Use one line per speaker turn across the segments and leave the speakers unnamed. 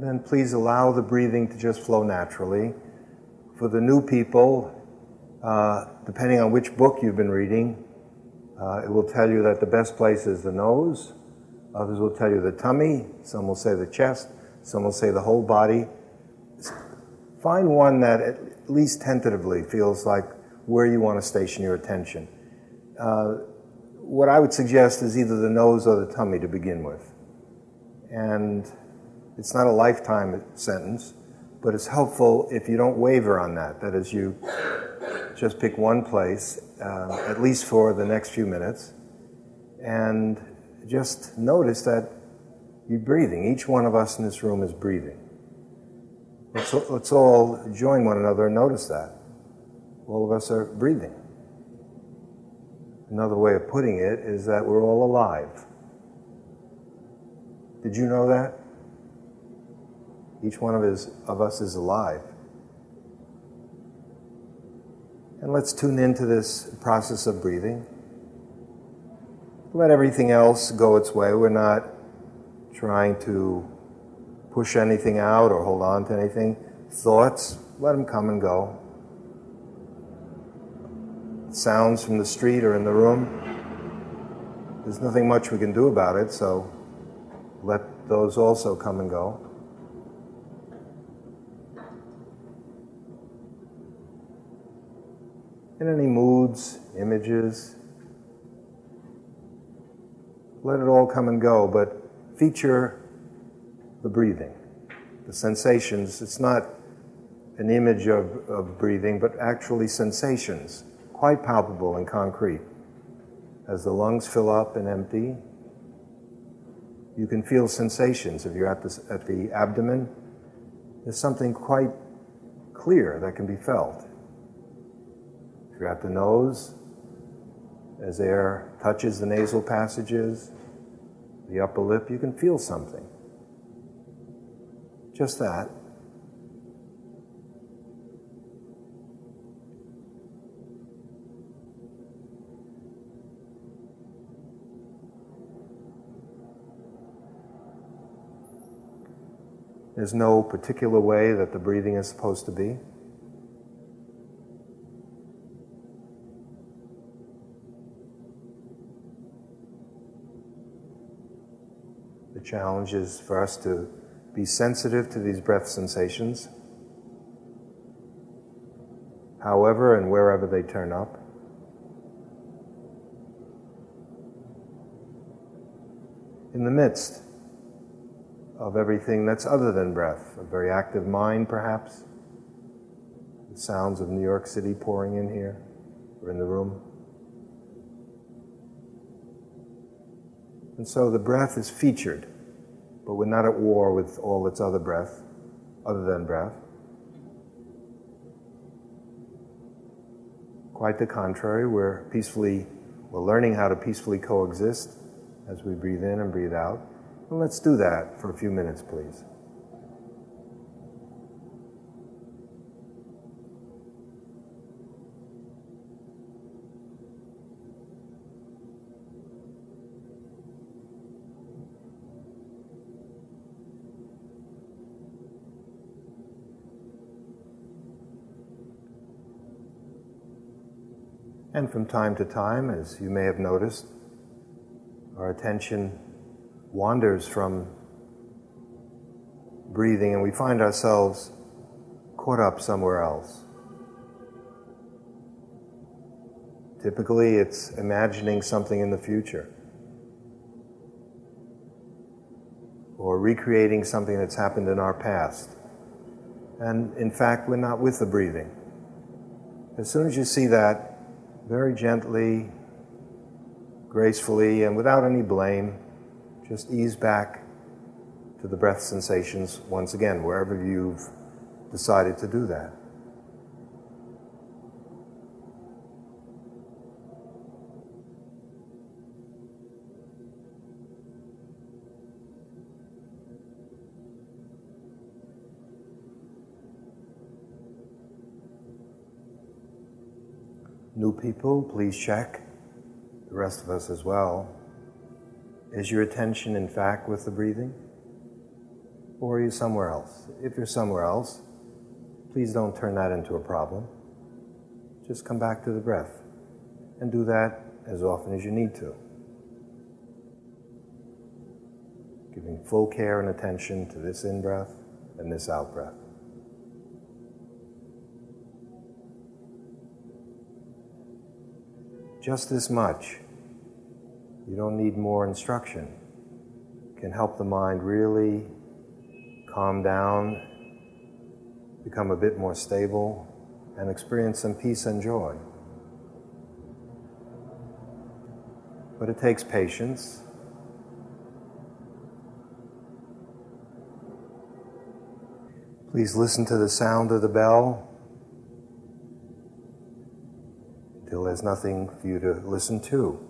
Then please allow the breathing to just flow naturally. For the new people, uh, depending on which book you've been reading, uh, it will tell you that the best place is the nose. Others will tell you the tummy. Some will say the chest. Some will say the whole body. Find one that at least tentatively feels like where you want to station your attention. Uh, what I would suggest is either the nose or the tummy to begin with. And it's not a lifetime sentence, but it's helpful if you don't waver on that. That is, you just pick one place, uh, at least for the next few minutes, and just notice that you're breathing. Each one of us in this room is breathing. Let's, let's all join one another and notice that. All of us are breathing. Another way of putting it is that we're all alive. Did you know that? Each one of, his, of us is alive. And let's tune into this process of breathing. Let everything else go its way. We're not trying to push anything out or hold on to anything. Thoughts, let them come and go. Sounds from the street or in the room, there's nothing much we can do about it, so let those also come and go. And any moods, images, let it all come and go, but feature the breathing, the sensations. It's not an image of, of breathing, but actually sensations, quite palpable and concrete. As the lungs fill up and empty, you can feel sensations. If you're at the, at the abdomen, there's something quite clear that can be felt. At the nose, as air touches the nasal passages, the upper lip, you can feel something. Just that. There's no particular way that the breathing is supposed to be. Challenge is for us to be sensitive to these breath sensations, however and wherever they turn up. In the midst of everything that's other than breath, a very active mind perhaps, the sounds of New York City pouring in here or in the room. And so the breath is featured, but we're not at war with all its other breath, other than breath. Quite the contrary, we're peacefully, we're learning how to peacefully coexist as we breathe in and breathe out. And let's do that for a few minutes, please. From time to time, as you may have noticed, our attention wanders from breathing and we find ourselves caught up somewhere else. Typically, it's imagining something in the future or recreating something that's happened in our past. And in fact, we're not with the breathing. As soon as you see that, very gently, gracefully, and without any blame, just ease back to the breath sensations once again, wherever you've decided to do that. New people, please check. The rest of us as well. Is your attention, in fact, with the breathing? Or are you somewhere else? If you're somewhere else, please don't turn that into a problem. Just come back to the breath and do that as often as you need to. Giving full care and attention to this in breath and this out breath. Just this much. You don't need more instruction. Can help the mind really calm down, become a bit more stable, and experience some peace and joy. But it takes patience. Please listen to the sound of the bell until there's nothing for you to listen to.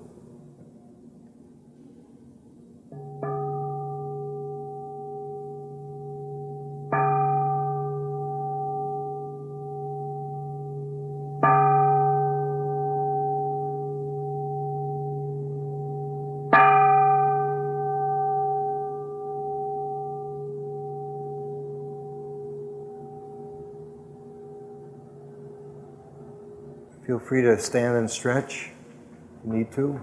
Free to stand and stretch if you need to.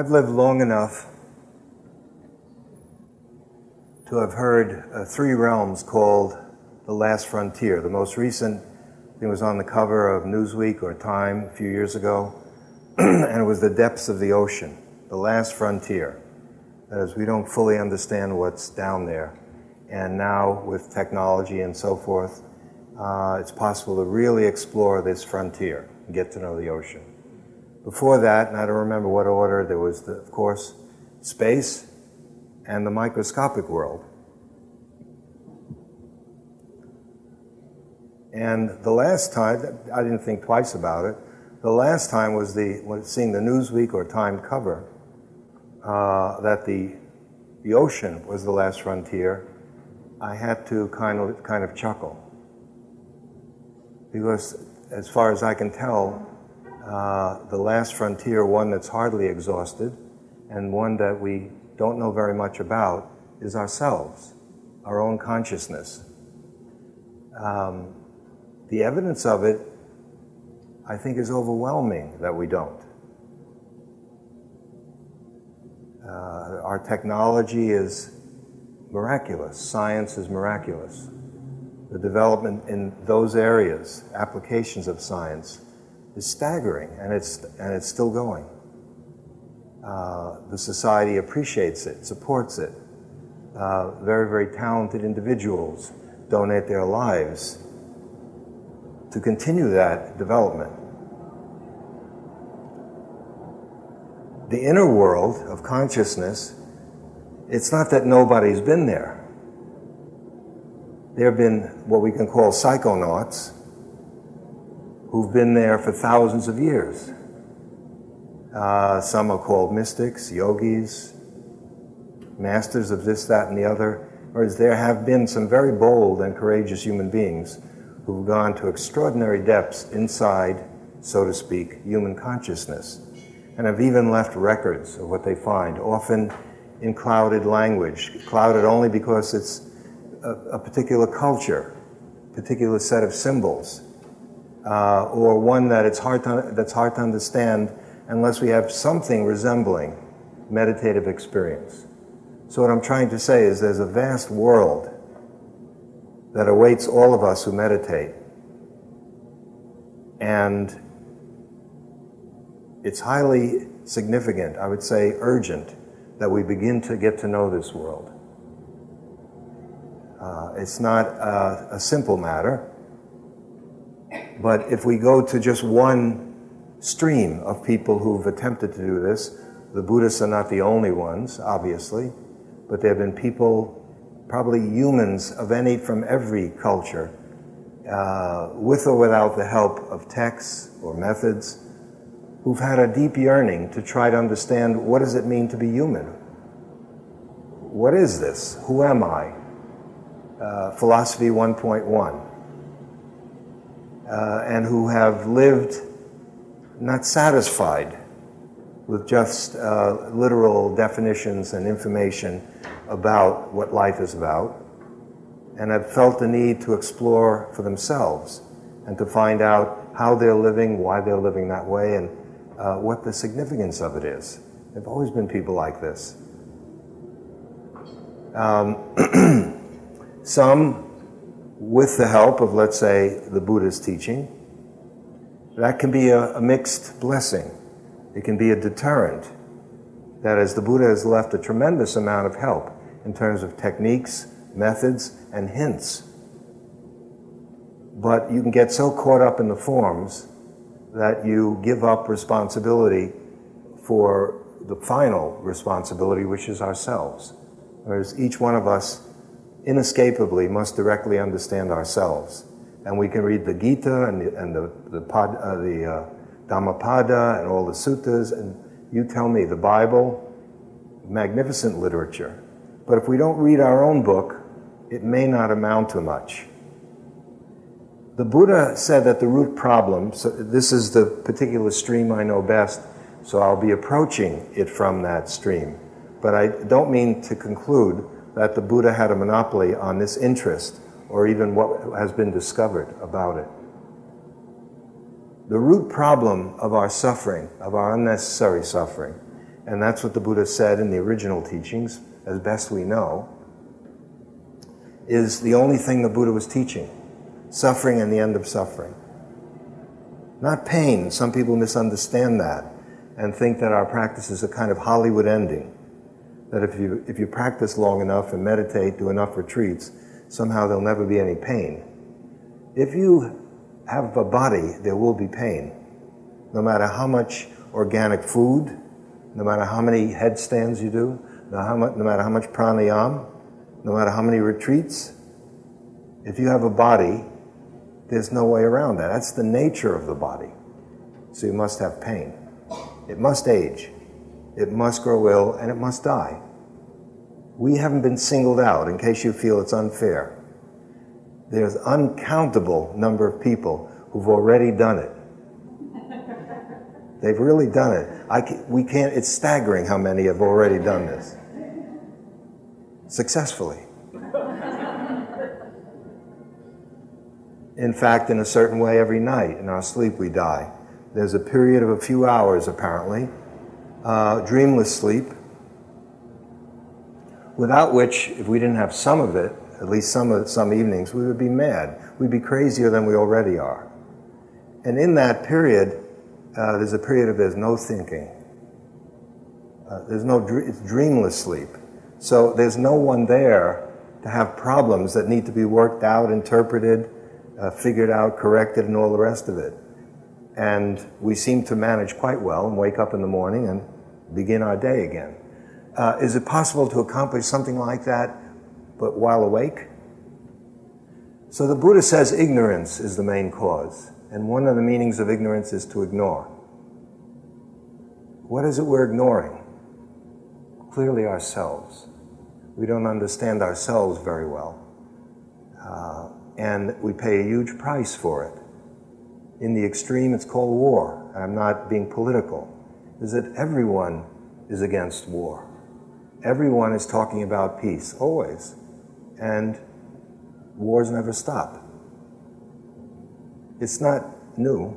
I've lived long enough to have heard uh, three realms called the last frontier. The most recent thing was on the cover of Newsweek or Time a few years ago, and it was the depths of the ocean, the last frontier. That is, we don't fully understand what's down there. And now, with technology and so forth, uh, it's possible to really explore this frontier and get to know the ocean. Before that, and I don't remember what order, there was, the, of course, space and the microscopic world. And the last time, I didn't think twice about it, the last time was the, seeing the Newsweek or Time cover uh, that the, the ocean was the last frontier, I had to kind of, kind of chuckle. Because as far as I can tell, uh, the last frontier, one that's hardly exhausted, and one that we don't know very much about, is ourselves, our own consciousness. Um, the evidence of it, I think, is overwhelming that we don't. Uh, our technology is miraculous, science is miraculous. The development in those areas, applications of science, is staggering, and it's, and it's still going. Uh, the society appreciates it, supports it. Uh, very, very talented individuals donate their lives to continue that development. The inner world of consciousness, it's not that nobody's been there. There have been what we can call psychonauts who've been there for thousands of years. Uh, some are called mystics, yogis, masters of this, that, and the other. Whereas there have been some very bold and courageous human beings who've gone to extraordinary depths inside, so to speak, human consciousness, and have even left records of what they find, often in clouded language, clouded only because it's a, a particular culture, particular set of symbols uh, or one that it's hard to, that's hard to understand unless we have something resembling meditative experience. So, what I'm trying to say is there's a vast world that awaits all of us who meditate. And it's highly significant, I would say urgent, that we begin to get to know this world. Uh, it's not a, a simple matter. But if we go to just one stream of people who've attempted to do this, the Buddhists are not the only ones, obviously, but there have been people, probably humans of any from every culture, uh, with or without the help of texts or methods, who've had a deep yearning to try to understand what does it mean to be human? What is this? Who am I? Uh, philosophy 1.1. Uh, and who have lived not satisfied with just uh, literal definitions and information about what life is about, and have felt the need to explore for themselves and to find out how they're living, why they're living that way, and uh, what the significance of it is. There have always been people like this. Um, some, with the help of, let's say, the Buddha's teaching, that can be a, a mixed blessing. It can be a deterrent. That is, the Buddha has left a tremendous amount of help in terms of techniques, methods, and hints. But you can get so caught up in the forms that you give up responsibility for the final responsibility, which is ourselves. Whereas each one of us inescapably must directly understand ourselves. And we can read the Gita and the, and the, the, uh, the uh, Dhammapada and all the suttas, and you tell me, the Bible, magnificent literature. But if we don't read our own book, it may not amount to much. The Buddha said that the root problem, so this is the particular stream I know best, so I'll be approaching it from that stream. But I don't mean to conclude that the Buddha had a monopoly on this interest or even what has been discovered about it. The root problem of our suffering, of our unnecessary suffering, and that's what the Buddha said in the original teachings, as best we know, is the only thing the Buddha was teaching suffering and the end of suffering. Not pain. Some people misunderstand that and think that our practice is a kind of Hollywood ending. That if you, if you practice long enough and meditate, do enough retreats, somehow there'll never be any pain. If you have a body, there will be pain. No matter how much organic food, no matter how many headstands you do, no, no matter how much pranayam, no matter how many retreats, if you have a body, there's no way around that. That's the nature of the body. So you must have pain. It must age. It must grow ill, and it must die. We haven't been singled out, in case you feel it's unfair. There's uncountable number of people who've already done it. They've really done it. I, we can't, it's staggering how many have already done this successfully. In fact, in a certain way, every night in our sleep we die. There's a period of a few hours, apparently, uh, dreamless sleep, without which, if we didn't have some of it, at least some of some evenings, we would be mad. We'd be crazier than we already are. And in that period, uh, there's a period of there's no thinking. Uh, there's no it's dreamless sleep. So there's no one there to have problems that need to be worked out, interpreted, uh, figured out, corrected, and all the rest of it. And we seem to manage quite well and wake up in the morning and begin our day again. Uh, is it possible to accomplish something like that, but while awake? So the Buddha says ignorance is the main cause. And one of the meanings of ignorance is to ignore. What is it we're ignoring? Clearly, ourselves. We don't understand ourselves very well. Uh, and we pay a huge price for it. In the extreme, it's called war. I'm not being political. Is that everyone is against war. Everyone is talking about peace, always. And wars never stop. It's not new.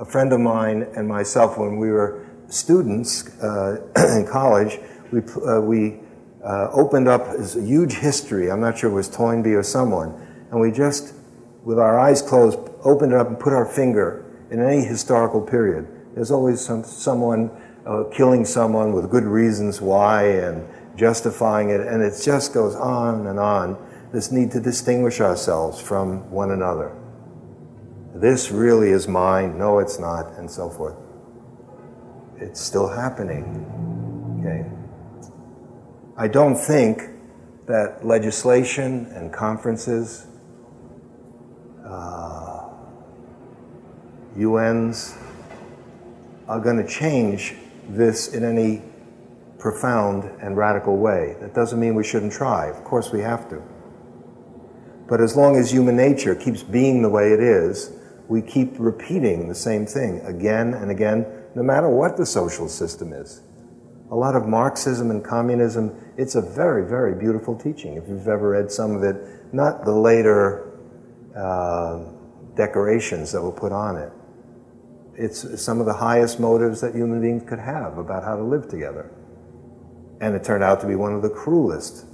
A friend of mine and myself, when we were students uh, in college, we, uh, we uh, opened up a huge history. I'm not sure it was Toynbee or someone. And we just, with our eyes closed, opened it up and put our finger in any historical period. There's always some, someone uh, killing someone with good reasons why and justifying it. And it just goes on and on. This need to distinguish ourselves from one another. This really is mine. No, it's not, and so forth. It's still happening. Okay. I don't think that legislation and conferences, uh, UNs are going to change this in any profound and radical way. That doesn't mean we shouldn't try. Of course, we have to. But as long as human nature keeps being the way it is, we keep repeating the same thing again and again, no matter what the social system is. A lot of Marxism and communism, it's a very, very beautiful teaching. If you've ever read some of it, not the later uh, decorations that were put on it. It's some of the highest motives that human beings could have about how to live together. And it turned out to be one of the cruelest,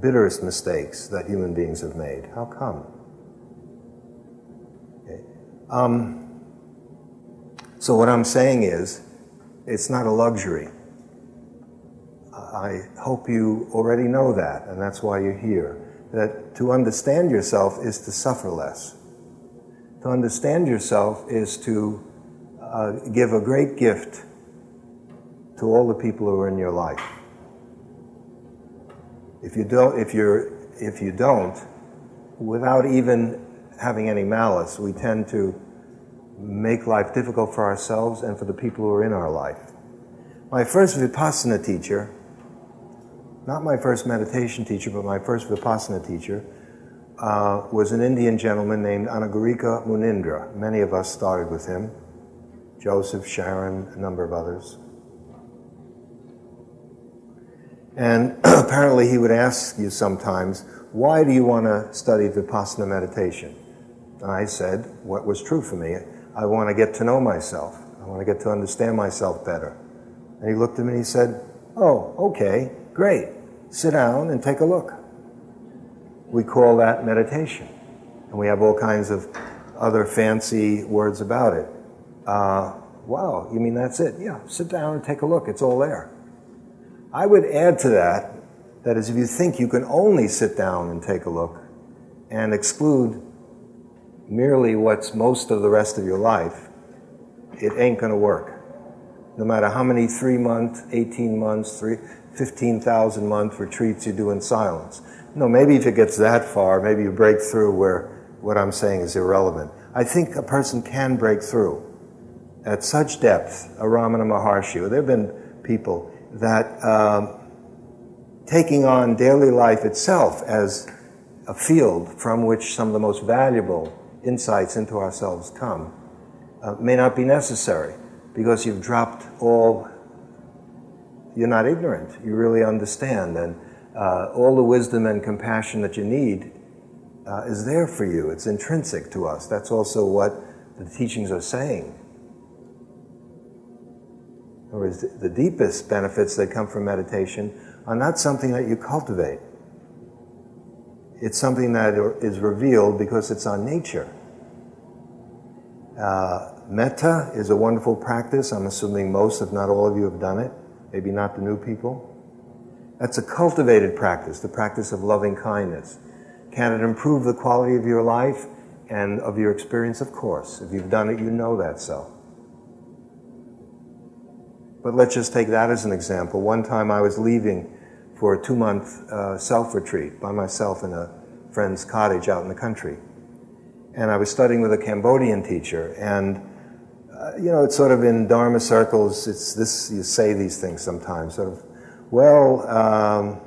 bitterest mistakes that human beings have made. How come? Okay. Um, so, what I'm saying is, it's not a luxury. I hope you already know that, and that's why you're here. That to understand yourself is to suffer less. To understand yourself is to uh, give a great gift to all the people who are in your life. If you don't, if you're, if you don't, without even having any malice, we tend to make life difficult for ourselves and for the people who are in our life. My first Vipassana teacher, not my first meditation teacher, but my first Vipassana teacher, uh, was an Indian gentleman named Anagarika Munindra. Many of us started with him. Joseph, Sharon, a number of others. And apparently, he would ask you sometimes, Why do you want to study Vipassana meditation? I said, What was true for me? I want to get to know myself. I want to get to understand myself better. And he looked at me and he said, Oh, okay, great. Sit down and take a look. We call that meditation. And we have all kinds of other fancy words about it. Uh, wow, you mean that's it? Yeah, sit down and take a look. It's all there. I would add to that that is, if you think you can only sit down and take a look and exclude merely what's most of the rest of your life, it ain't going to work. No matter how many three month, 18 months, three, 15,000 month retreats you do in silence. No, maybe if it gets that far, maybe you break through where what I'm saying is irrelevant. I think a person can break through at such depth, a Ramana Maharshi, there have been people that um, taking on daily life itself as a field from which some of the most valuable insights into ourselves come uh, may not be necessary because you've dropped all, you're not ignorant, you really understand, and uh, all the wisdom and compassion that you need uh, is there for you. It's intrinsic to us. That's also what the teachings are saying. In other words, the deepest benefits that come from meditation are not something that you cultivate. It's something that is revealed because it's our nature. Uh, metta is a wonderful practice. I'm assuming most, if not all of you, have done it. Maybe not the new people. That's a cultivated practice, the practice of loving kindness. Can it improve the quality of your life and of your experience? Of course. If you've done it, you know that so. But let's just take that as an example. One time I was leaving for a two month uh, self retreat by myself in a friend's cottage out in the country. And I was studying with a Cambodian teacher. And, uh, you know, it's sort of in Dharma circles, it's this, you say these things sometimes, sort of, well, um,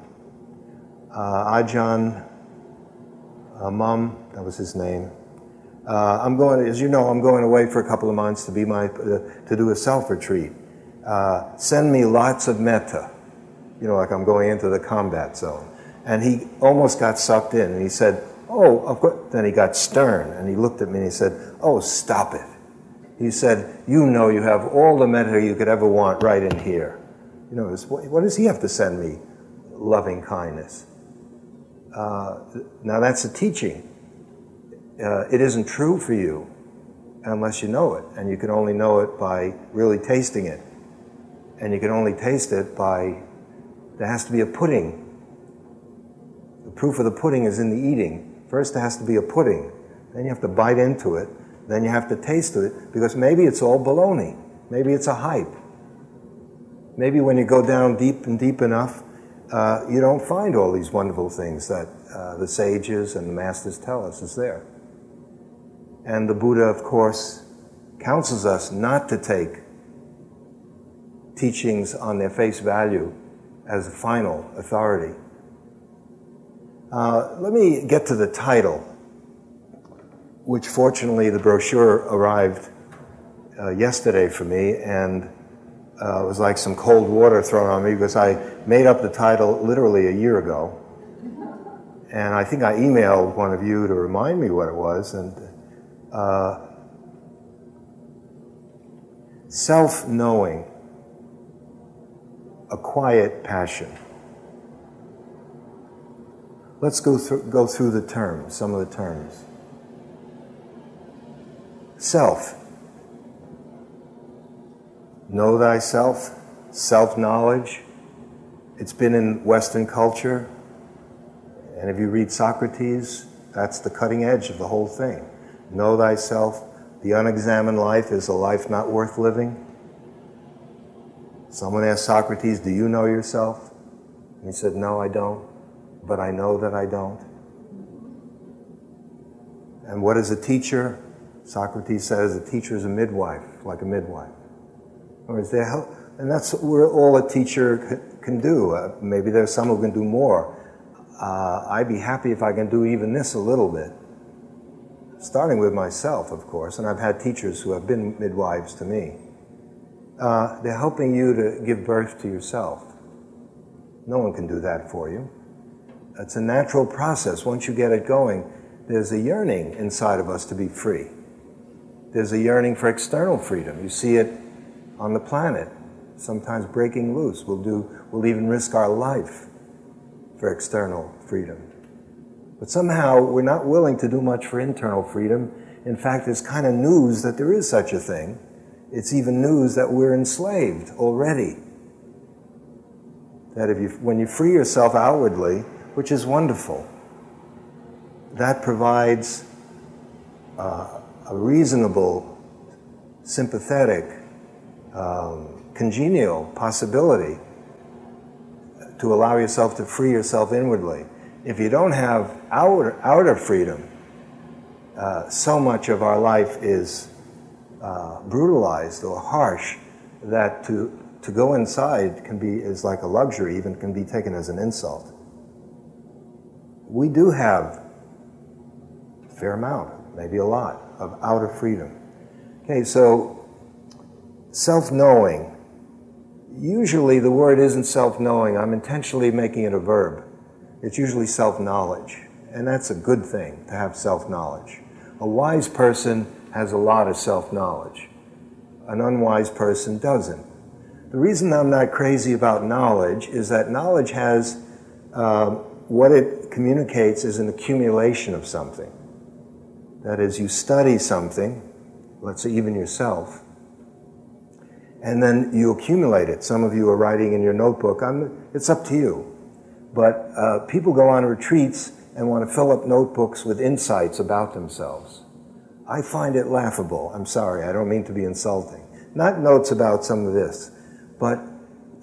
uh, Ajahn, uh, Mum, that was his name. Uh, I'm going, as you know, I'm going away for a couple of months to be my, uh, to do a self retreat uh, send me lots of metta. You know, like I'm going into the combat zone. And he almost got sucked in and he said, Oh, of course. Then he got stern and he looked at me and he said, Oh, stop it. He said, You know, you have all the metta you could ever want right in here. You know, what does he have to send me? Loving kindness. Uh, now, that's a teaching. Uh, it isn't true for you unless you know it, and you can only know it by really tasting it and you can only taste it by, there has to be a pudding. The proof of the pudding is in the eating. First, there has to be a pudding. Then you have to bite into it. Then you have to taste it because maybe it's all baloney. Maybe it's a hype. Maybe when you go down deep and deep enough, uh, you don't find all these wonderful things that uh, the sages and the masters tell us is there. And the Buddha, of course, counsels us not to take teachings on their face value as final authority. Uh, let me get to the title, which fortunately the brochure arrived uh, yesterday for me, and uh, it was like some cold water thrown on me because I made up the title literally a year ago. And I think I emailed one of you to remind me what it was. And uh, self knowing, a quiet passion. Let's go through, go through the terms, some of the terms. Self. Know thyself, self knowledge. It's been in Western culture. And if you read Socrates, that's the cutting edge of the whole thing. Know thyself. The unexamined life is a life not worth living. Someone asked Socrates, Do you know yourself? And he said, No, I don't but I know that I don't. And what is a teacher? Socrates says a teacher is a midwife, like a midwife. Or is there help? And that's all a teacher can do. Uh, maybe there's some who can do more. Uh, I'd be happy if I can do even this a little bit. Starting with myself, of course, and I've had teachers who have been midwives to me. Uh, they're helping you to give birth to yourself. No one can do that for you. It's a natural process. Once you get it going, there's a yearning inside of us to be free. There's a yearning for external freedom. You see it on the planet, sometimes breaking loose. We'll, do, we'll even risk our life for external freedom. But somehow we're not willing to do much for internal freedom. In fact, it's kind of news that there is such a thing. It's even news that we're enslaved already. That if you, when you free yourself outwardly, which is wonderful. That provides uh, a reasonable, sympathetic, um, congenial possibility to allow yourself to free yourself inwardly. If you don't have outer, outer freedom, uh, so much of our life is uh, brutalized or harsh that to, to go inside can be is like a luxury, even can be taken as an insult we do have a fair amount, maybe a lot, of outer freedom. Okay, so self knowing. Usually the word isn't self knowing, I'm intentionally making it a verb. It's usually self knowledge, and that's a good thing to have self knowledge. A wise person has a lot of self knowledge, an unwise person doesn't. The reason I'm not crazy about knowledge is that knowledge has uh, what it communicates is an accumulation of something. That is, you study something, let's say even yourself, and then you accumulate it. Some of you are writing in your notebook. I'm, it's up to you. But uh, people go on retreats and want to fill up notebooks with insights about themselves. I find it laughable. I'm sorry, I don't mean to be insulting. Not notes about some of this, but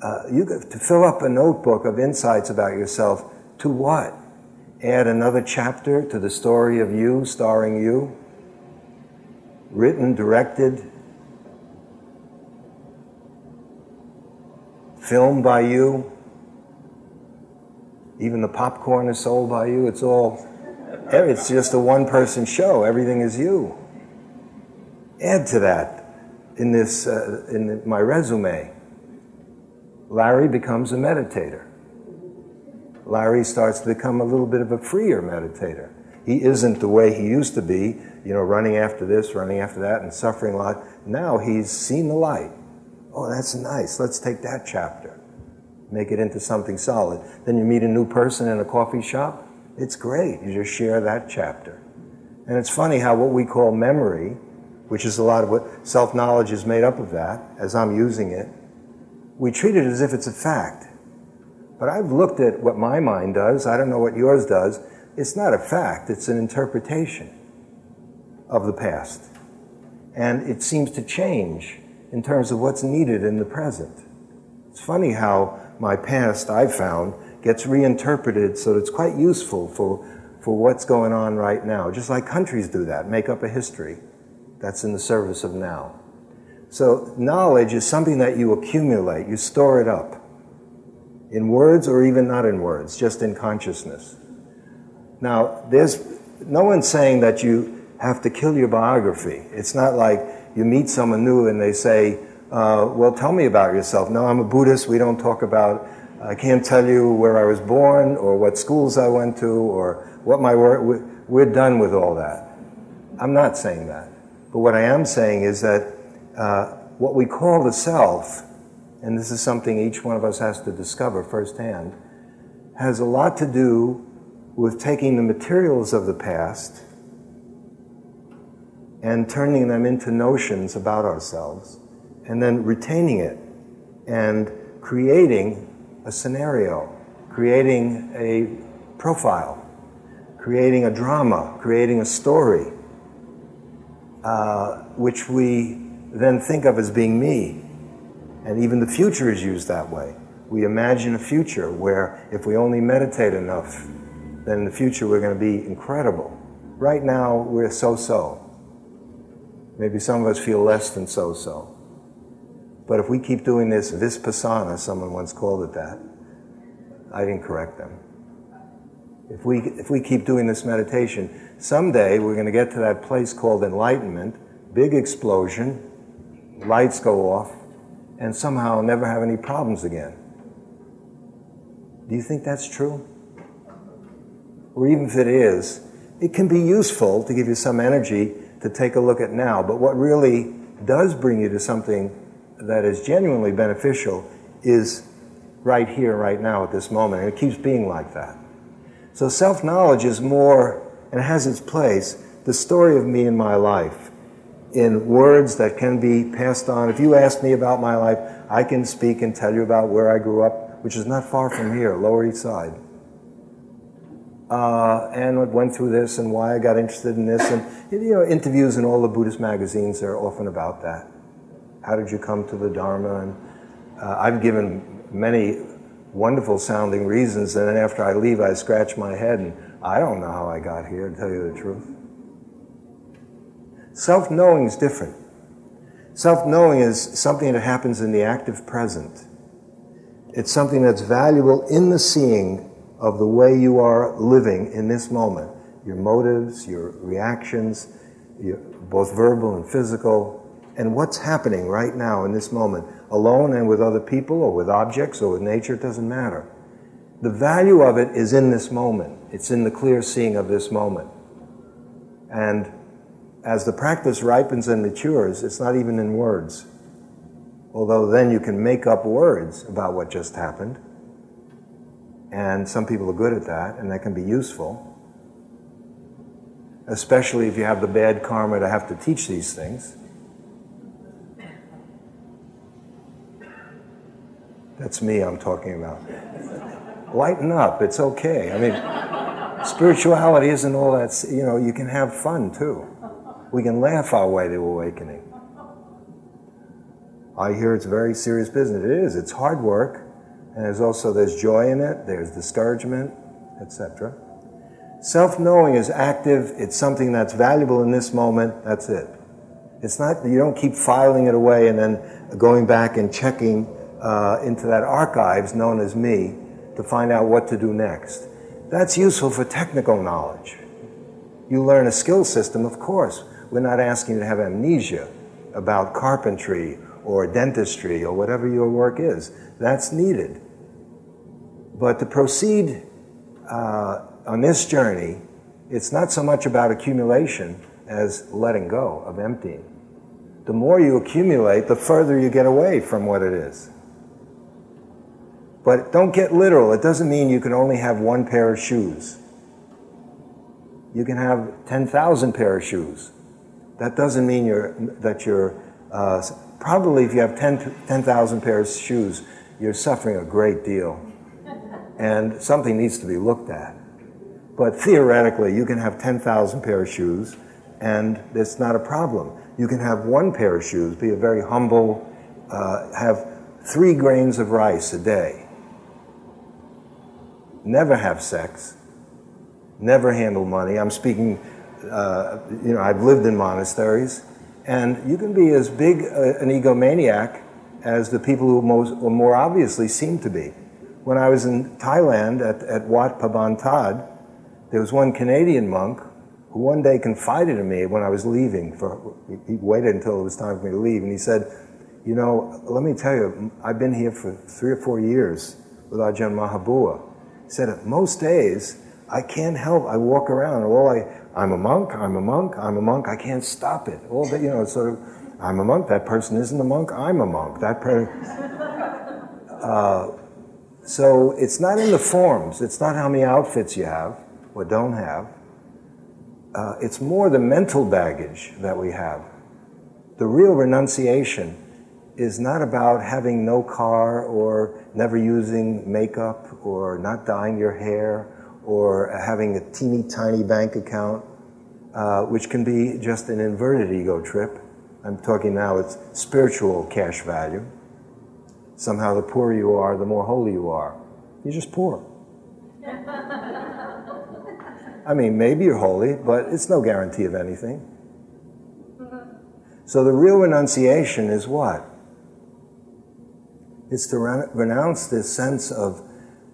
uh, you to fill up a notebook of insights about yourself to what? Add another chapter to the story of you, starring you? Written, directed, filmed by you? Even the popcorn is sold by you? It's all, it's just a one person show. Everything is you. Add to that in this, uh, in my resume. Larry becomes a meditator. Larry starts to become a little bit of a freer meditator. He isn't the way he used to be, you know, running after this, running after that, and suffering a lot. Now he's seen the light. Oh, that's nice. Let's take that chapter, make it into something solid. Then you meet a new person in a coffee shop. It's great. You just share that chapter. And it's funny how what we call memory, which is a lot of what self knowledge is made up of that, as I'm using it, we treat it as if it's a fact. But I've looked at what my mind does. I don't know what yours does. It's not a fact, it's an interpretation of the past. And it seems to change in terms of what's needed in the present. It's funny how my past, I've found, gets reinterpreted so it's quite useful for, for what's going on right now, just like countries do that, make up a history that's in the service of now. So, knowledge is something that you accumulate, you store it up in words or even not in words, just in consciousness. Now, there's no one's saying that you have to kill your biography. It's not like you meet someone new and they say, uh, Well, tell me about yourself. No, I'm a Buddhist. We don't talk about, I can't tell you where I was born or what schools I went to or what my work. We're done with all that. I'm not saying that. But what I am saying is that uh, what we call the self, and this is something each one of us has to discover firsthand, has a lot to do with taking the materials of the past and turning them into notions about ourselves, and then retaining it and creating a scenario, creating a profile, creating a drama, creating a story, uh, which we then think of as being me. And even the future is used that way. We imagine a future where if we only meditate enough, then in the future we're going to be incredible. Right now, we're so so. Maybe some of us feel less than so so. But if we keep doing this vipassana, someone once called it that, I didn't correct them. If we, if we keep doing this meditation, someday we're going to get to that place called enlightenment, big explosion, lights go off, and somehow never have any problems again. Do you think that's true? Or even if it is, it can be useful to give you some energy to take a look at now. But what really does bring you to something that is genuinely beneficial is right here, right now, at this moment. And it keeps being like that. So self knowledge is more, and has its place, the story of me and my life in words that can be passed on. If you ask me about my life, I can speak and tell you about where I grew up, which is not far from here, Lower East Side. Uh, and what went through this and why I got interested in this. And you know, interviews in all the Buddhist magazines are often about that. How did you come to the Dharma? And uh, I've given many wonderful sounding reasons, and then after I leave, I scratch my head and I don't know how I got here, to tell you the truth. Self knowing is different. Self knowing is something that happens in the active present. It's something that's valuable in the seeing of the way you are living in this moment. Your motives, your reactions, your, both verbal and physical, and what's happening right now in this moment, alone and with other people or with objects or with nature, it doesn't matter. The value of it is in this moment. It's in the clear seeing of this moment. And as the practice ripens and matures, it's not even in words. Although then you can make up words about what just happened. And some people are good at that, and that can be useful. Especially if you have the bad karma to have to teach these things. That's me I'm talking about. Lighten up, it's okay. I mean, spirituality isn't all that, you know, you can have fun too. We can laugh our way to awakening. I hear it's very serious business. It is. It's hard work, and there's also there's joy in it. There's discouragement, etc. Self-knowing is active. It's something that's valuable in this moment. That's it. It's not. You don't keep filing it away and then going back and checking uh, into that archives known as me to find out what to do next. That's useful for technical knowledge. You learn a skill system, of course. We're not asking you to have amnesia about carpentry or dentistry or whatever your work is. That's needed. But to proceed uh, on this journey, it's not so much about accumulation as letting go of emptying. The more you accumulate, the further you get away from what it is. But don't get literal. It doesn't mean you can only have one pair of shoes. You can have 10,000 pair of shoes. That doesn't mean you're, that you're, uh, probably if you have 10,000 10, pairs of shoes, you're suffering a great deal. And something needs to be looked at. But theoretically, you can have 10,000 pair of shoes, and it's not a problem. You can have one pair of shoes, be a very humble, uh, have three grains of rice a day, never have sex, never handle money. I'm speaking, uh, you know, I've lived in monasteries, and you can be as big a, an egomaniac as the people who most, or more obviously seem to be. When I was in Thailand at, at Wat Pa Baan Taad, there was one Canadian monk who one day confided in me when I was leaving. For, he waited until it was time for me to leave, and he said, You know, let me tell you, I've been here for three or four years with Ajahn Maha Bua. Said, Most days, I can't help. I walk around, all I, I'm a monk, I'm a monk, I'm a monk, I can't stop it. All that, you know, sort of, I'm a monk, that person isn't a monk, I'm a monk. That person. Uh, so it's not in the forms, it's not how many outfits you have or don't have. Uh, it's more the mental baggage that we have. The real renunciation is not about having no car or never using makeup or not dyeing your hair or having a teeny tiny bank account, uh, which can be just an inverted ego trip. I'm talking now, it's spiritual cash value. Somehow, the poorer you are, the more holy you are. You're just poor. I mean, maybe you're holy, but it's no guarantee of anything. So the real renunciation is what? It's to renounce this sense of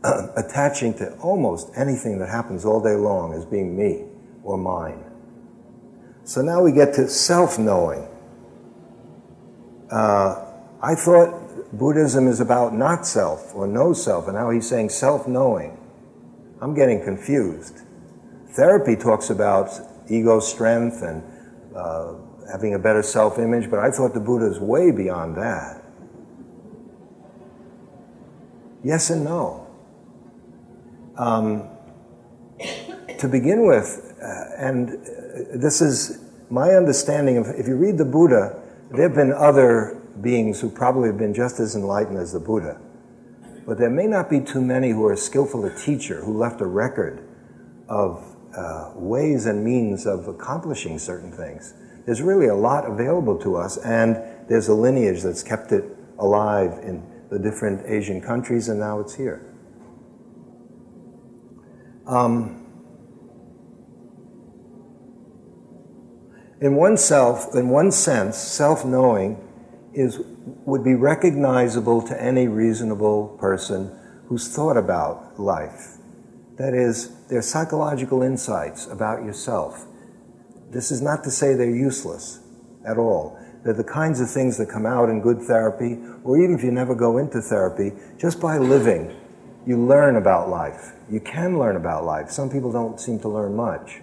uh, attaching to almost anything that happens all day long as being me or mine. So now we get to self knowing. Uh, I thought Buddhism is about not self or no self, and now he's saying self knowing. I'm getting confused. Therapy talks about ego strength and uh, having a better self image, but I thought the Buddha is way beyond that. Yes and no. Um, to begin with, uh, and uh, this is my understanding of, if you read the Buddha, there have been other beings who probably have been just as enlightened as the Buddha. But there may not be too many who are skillful a teacher who left a record of uh, ways and means of accomplishing certain things. There's really a lot available to us, and there's a lineage that's kept it alive in the different Asian countries, and now it's here. Um, in one self, in one sense, self-knowing is would be recognizable to any reasonable person who's thought about life. That is, they're psychological insights about yourself. This is not to say they're useless at all. The kinds of things that come out in good therapy, or even if you never go into therapy, just by living, you learn about life. You can learn about life. Some people don't seem to learn much.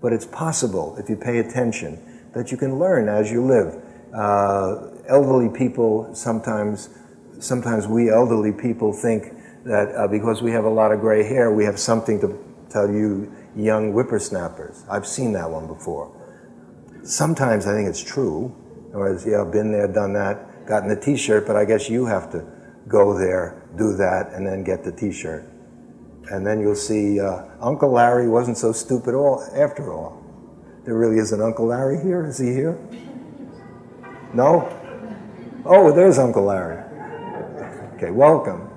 But it's possible, if you pay attention, that you can learn as you live. Uh, elderly people sometimes, sometimes we elderly people think that uh, because we have a lot of gray hair, we have something to tell you young whippersnappers. I've seen that one before. Sometimes I think it's true. Whereas, yeah, I've been there, done that, gotten the t-shirt, but I guess you have to go there, do that, and then get the t-shirt. And then you'll see uh, Uncle Larry wasn't so stupid all after all. There really is an Uncle Larry here. Is he here? No? Oh, there's Uncle Larry. Okay, welcome.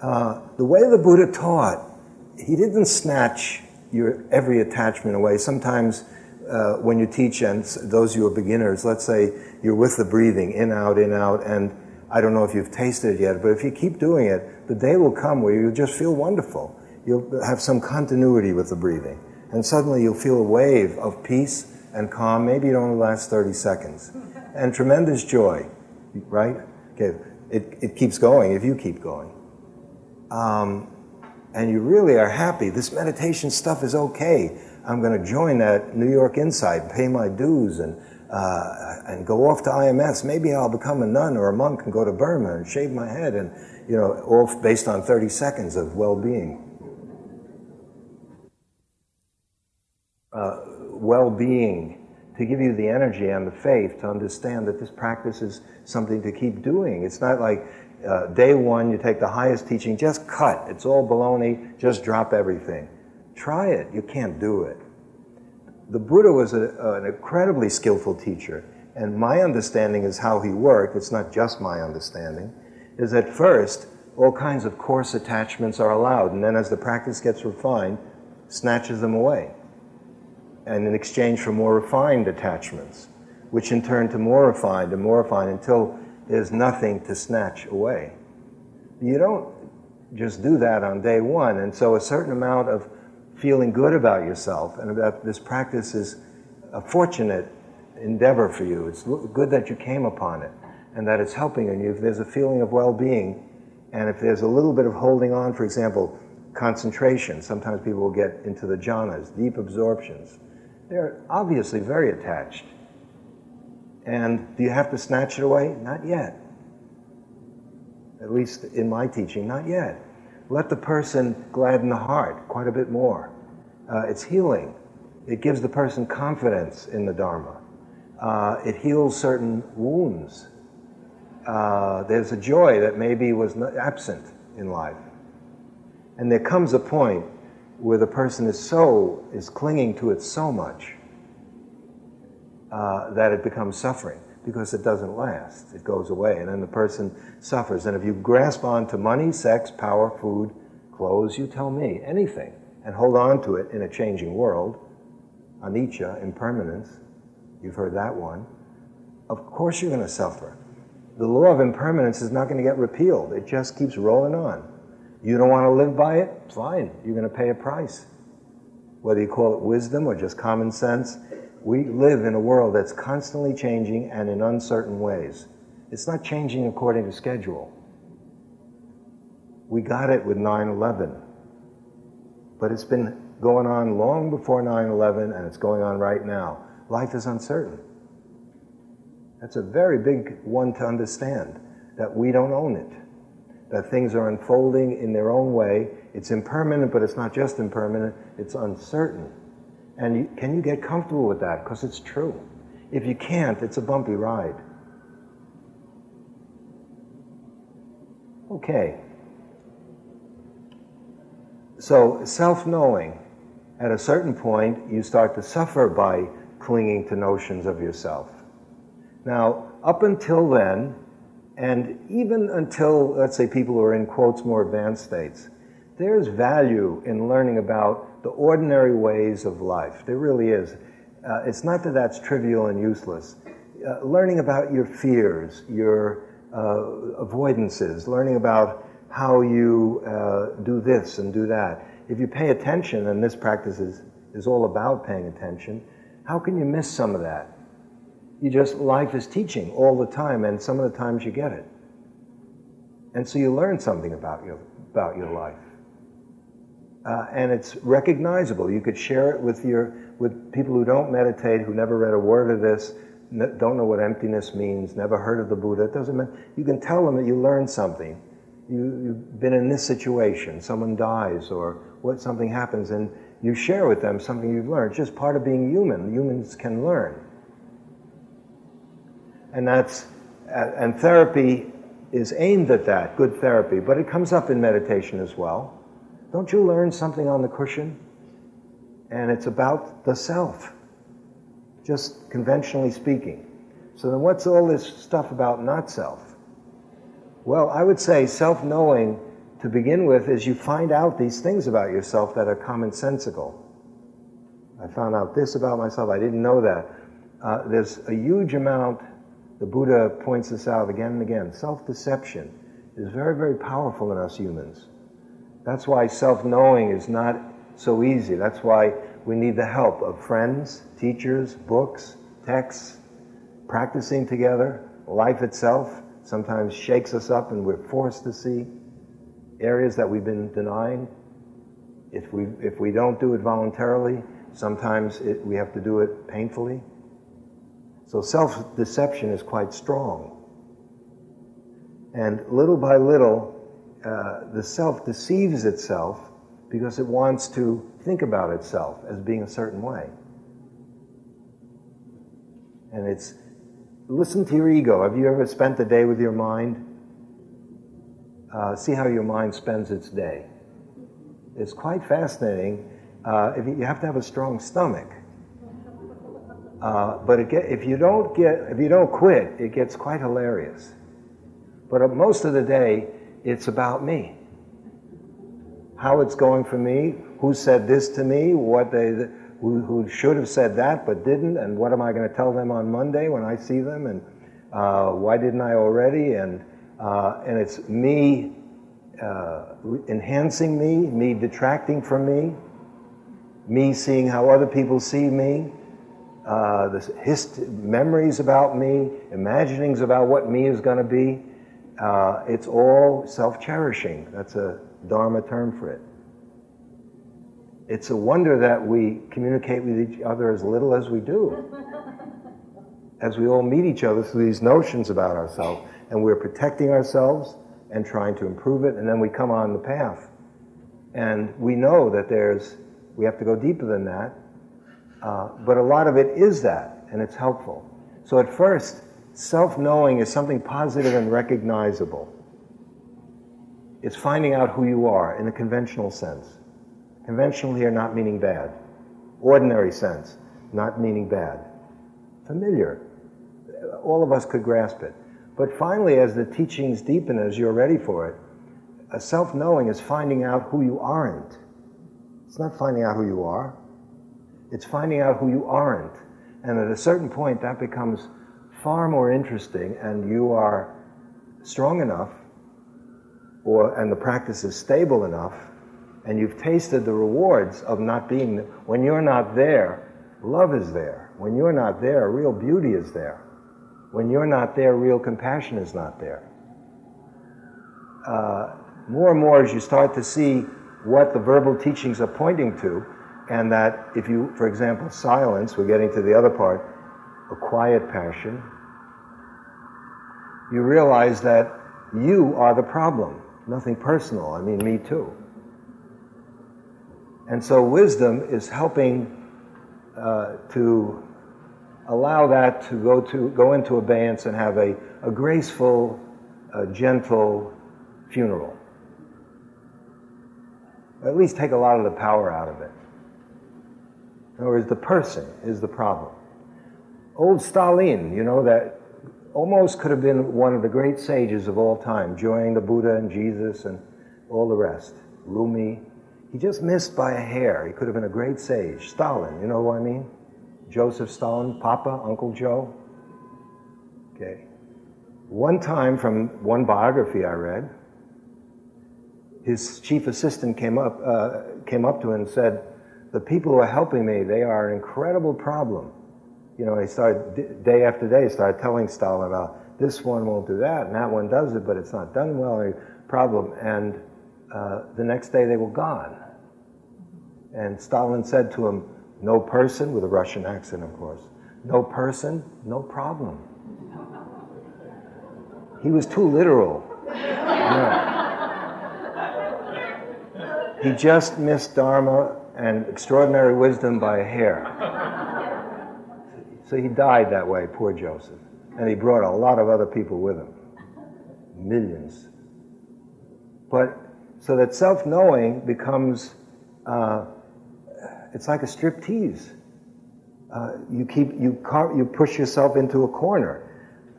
Uh, the way the Buddha taught, he didn't snatch your every attachment away. Sometimes uh, when you teach, and those you are beginners, let's say you're with the breathing, in, out, in, out, and I don't know if you've tasted it yet, but if you keep doing it, the day will come where you'll just feel wonderful. You'll have some continuity with the breathing. And suddenly you'll feel a wave of peace and calm. Maybe it only lasts 30 seconds. And tremendous joy, right? Okay, it, it keeps going if you keep going um, and you really are happy, this meditation stuff is okay. I'm going to join that New York Insight, pay my dues, and uh, and go off to IMS. Maybe I'll become a nun or a monk and go to Burma and shave my head, and you know, all based on 30 seconds of well-being. Uh, well-being to give you the energy and the faith to understand that this practice is something to keep doing. It's not like uh, day one, you take the highest teaching, just cut. It's all baloney, just drop everything. Try it. You can't do it. The Buddha was a, an incredibly skillful teacher, and my understanding is how he worked. It's not just my understanding. is at first, all kinds of coarse attachments are allowed, and then as the practice gets refined, snatches them away. And in exchange for more refined attachments, which in turn to more refined and more refined until there's nothing to snatch away. You don't just do that on day one. And so a certain amount of feeling good about yourself and about this practice is a fortunate endeavor for you. It's good that you came upon it and that it's helping you. If there's a feeling of well being, and if there's a little bit of holding on, for example, concentration, sometimes people will get into the jhanas, deep absorptions. They're obviously very attached. And do you have to snatch it away? Not yet. At least in my teaching, not yet. Let the person gladden the heart quite a bit more. Uh, it's healing. It gives the person confidence in the Dharma. Uh, it heals certain wounds. Uh, there's a joy that maybe was absent in life. And there comes a point where the person is so, is clinging to it so much uh, that it becomes suffering because it doesn't last. It goes away, and then the person suffers. And if you grasp on to money, sex, power, food, clothes, you tell me anything, and hold on to it in a changing world, anicca, impermanence, you've heard that one, of course you're going to suffer. The law of impermanence is not going to get repealed, it just keeps rolling on. You don't want to live by it? Fine, you're going to pay a price. Whether you call it wisdom or just common sense, we live in a world that's constantly changing and in uncertain ways. It's not changing according to schedule. We got it with 9 11. But it's been going on long before 9 11, and it's going on right now. Life is uncertain. That's a very big one to understand that we don't own it, that things are unfolding in their own way. It's impermanent, but it's not just impermanent, it's uncertain. And you, can you get comfortable with that? Because it's true. If you can't, it's a bumpy ride. Okay. So, self knowing, at a certain point, you start to suffer by clinging to notions of yourself. Now, up until then, and even until, let's say, people who are in quotes more advanced states, there's value in learning about the ordinary ways of life. There really is. Uh, it's not that that's trivial and useless. Uh, learning about your fears, your uh, avoidances, learning about how you uh, do this and do that. If you pay attention, and this practice is, is all about paying attention, how can you miss some of that? You just, life is teaching all the time, and some of the times you get it. And so you learn something about your, about your life. Uh, and it's recognizable. You could share it with your with people who don't meditate, who never read a word of this, n- don't know what emptiness means, never heard of the Buddha. It doesn't matter. You can tell them that you learned something. You, you've been in this situation. Someone dies, or what something happens, and you share with them something you've learned. It's just part of being human. Humans can learn and that's and therapy is aimed at that, good therapy, but it comes up in meditation as well. Don't you learn something on the cushion? And it's about the self, just conventionally speaking. So then, what's all this stuff about not self? Well, I would say self knowing to begin with is you find out these things about yourself that are commonsensical. I found out this about myself, I didn't know that. Uh, there's a huge amount the Buddha points this out again and again. Self deception is very, very powerful in us humans. That's why self knowing is not so easy. That's why we need the help of friends, teachers, books, texts, practicing together. Life itself sometimes shakes us up and we're forced to see areas that we've been denying. If we, if we don't do it voluntarily, sometimes it, we have to do it painfully. So self deception is quite strong. And little by little, uh, the self deceives itself because it wants to think about itself as being a certain way. And it's listen to your ego. Have you ever spent the day with your mind? Uh, see how your mind spends its day. It's quite fascinating. Uh, if you, you have to have a strong stomach uh, but get, if you don't get, if you don't quit, it gets quite hilarious. But most of the day, it's about me. How it's going for me, who said this to me, what they, who, who should have said that but didn't, and what am I going to tell them on Monday when I see them, and uh, why didn't I already? And, uh, and it's me uh, enhancing me, me detracting from me, me seeing how other people see me, uh, the hist- memories about me, imaginings about what me is going to be. Uh, it's all self cherishing. That's a Dharma term for it. It's a wonder that we communicate with each other as little as we do. As we all meet each other through these notions about ourselves, and we're protecting ourselves and trying to improve it, and then we come on the path. And we know that there's, we have to go deeper than that, uh, but a lot of it is that, and it's helpful. So at first, self knowing is something positive and recognizable. It's finding out who you are in a conventional sense. Conventional here not meaning bad. Ordinary sense, not meaning bad. Familiar. All of us could grasp it. But finally, as the teachings deepen, as you're ready for it, a self knowing is finding out who you aren't. It's not finding out who you are, it's finding out who you aren't. And at a certain point, that becomes far more interesting, and you are strong enough, or, and the practice is stable enough, and you've tasted the rewards of not being. When you're not there, love is there. When you're not there, real beauty is there. When you're not there, real compassion is not there. Uh, more and more, as you start to see what the verbal teachings are pointing to, and that if you, for example, silence, we're getting to the other part, a quiet passion, you realize that you are the problem, nothing personal. I mean, me too. And so wisdom is helping uh, to allow that to go to go into abeyance and have a, a graceful, uh, gentle funeral. At least take a lot of the power out of it. In other words, the person is the problem. Old Stalin, you know, that almost could have been one of the great sages of all time, joining the Buddha and Jesus and all the rest. Rumi. He just missed by a hair. He could have been a great sage. Stalin, you know what I mean? Joseph Stalin, Papa, Uncle Joe. Okay. One time, from one biography I read, his chief assistant came up, uh, came up to him and said, the people who are helping me, they are an incredible problem. You know, he started, day after day, started telling Stalin about this one won't do that, and that one does it, but it's not done well, problem. And uh, the next day they were gone. And Stalin said to him, no person, with a Russian accent, of course, no person, no problem. He was too literal. He just missed Dharma and extraordinary wisdom by a hair. So he died that way, poor Joseph. And he brought a lot of other people with him millions. But so that self knowing becomes, uh, it's like a striptease. Uh, you keep you car- you push yourself into a corner.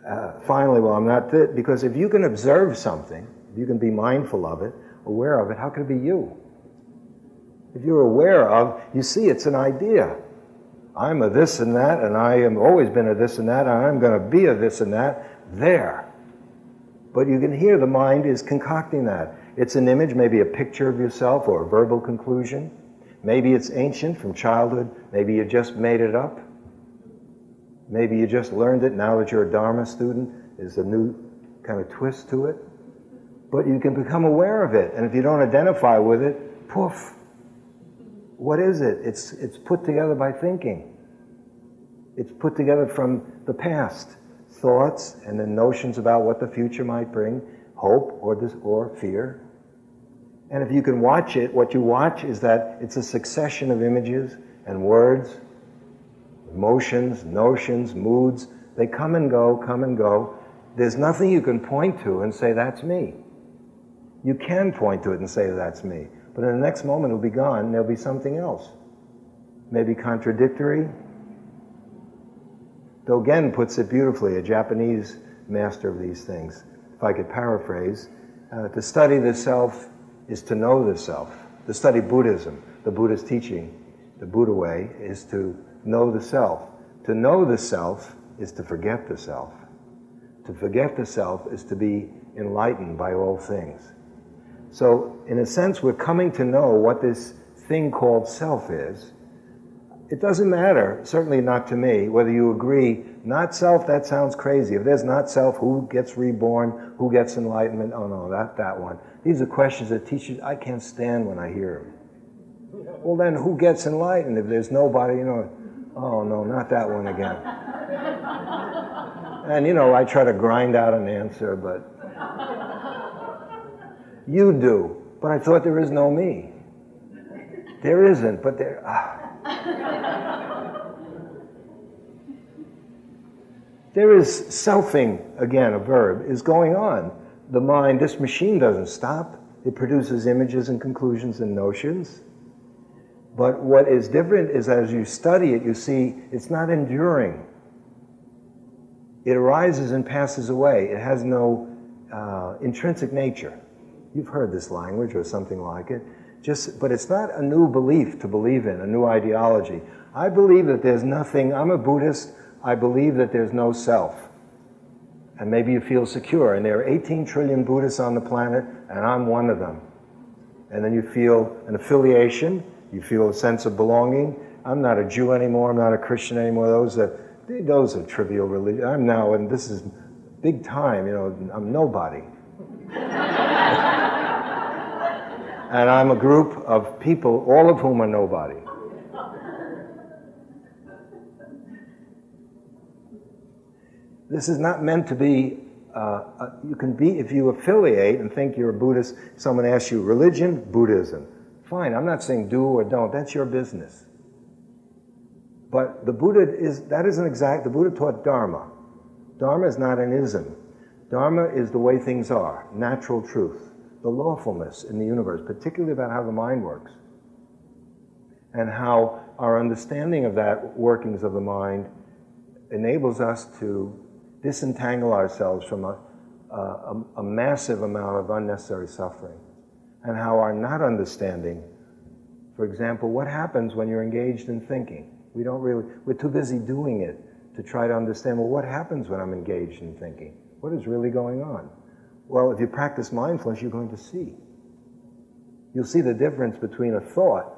Uh, finally, well, I'm not th- because if you can observe something, if you can be mindful of it, aware of it, how can it be you? If you're aware of, you see it's an idea. I'm a this and that, and I have always been a this and that, and I'm going to be a this and that. There. But you can hear the mind is concocting that. It's an image, maybe a picture of yourself or a verbal conclusion. Maybe it's ancient from childhood. Maybe you just made it up. Maybe you just learned it now that you're a Dharma student. There's a new kind of twist to it. But you can become aware of it. And if you don't identify with it, poof, what is it? It's, it's put together by thinking. It's put together from the past, thoughts and then notions about what the future might bring, hope or, or fear. And if you can watch it, what you watch is that it's a succession of images and words, emotions, notions, moods. They come and go, come and go. There's nothing you can point to and say, that's me. You can point to it and say, that's me. But in the next moment, it'll be gone, and there'll be something else. Maybe contradictory. Dogen puts it beautifully, a Japanese master of these things. if I could paraphrase, uh, to study the self is to know the self. To study Buddhism, the Buddhist teaching, the Buddha way, is to know the self. To know the self is to forget the self. To forget the self is to be enlightened by all things. So, in a sense, we're coming to know what this thing called self is. It doesn't matter, certainly not to me, whether you agree, not self, that sounds crazy. If there's not self, who gets reborn? Who gets enlightenment? Oh no, that, that one. These are questions that teachers, I can't stand when I hear them. Well, then who gets enlightened if there's nobody, you know? Oh no, not that one again. And you know, I try to grind out an answer, but you do. But I thought there is no me. There isn't, but there. Ah. there is selfing, again, a verb, is going on. The mind, this machine doesn't stop. It produces images and conclusions and notions. But what is different is as you study it, you see it's not enduring. It arises and passes away. It has no uh, intrinsic nature. You've heard this language or something like it. Just, but it's not a new belief to believe in, a new ideology. I believe that there's nothing, I'm a Buddhist, I believe that there's no self. And maybe you feel secure. And there are 18 trillion Buddhists on the planet, and I'm one of them. And then you feel an affiliation, you feel a sense of belonging. I'm not a Jew anymore, I'm not a Christian anymore. Those are, those are trivial religion. I'm now, and this is big time, you know, I'm nobody. and I'm a group of people, all of whom are nobody. This is not meant to be, uh, uh, you can be, if you affiliate and think you're a Buddhist, someone asks you, religion, Buddhism. Fine, I'm not saying do or don't, that's your business. But the Buddha is, that isn't exact, the Buddha taught Dharma. Dharma is not an ism. Dharma is the way things are, natural truth the lawfulness in the universe, particularly about how the mind works, and how our understanding of that workings of the mind enables us to disentangle ourselves from a, a, a massive amount of unnecessary suffering, and how our not understanding, for example, what happens when you're engaged in thinking? We don't really, we're too busy doing it to try to understand, well, what happens when I'm engaged in thinking? What is really going on? Well, if you practice mindfulness, you're going to see. You'll see the difference between a thought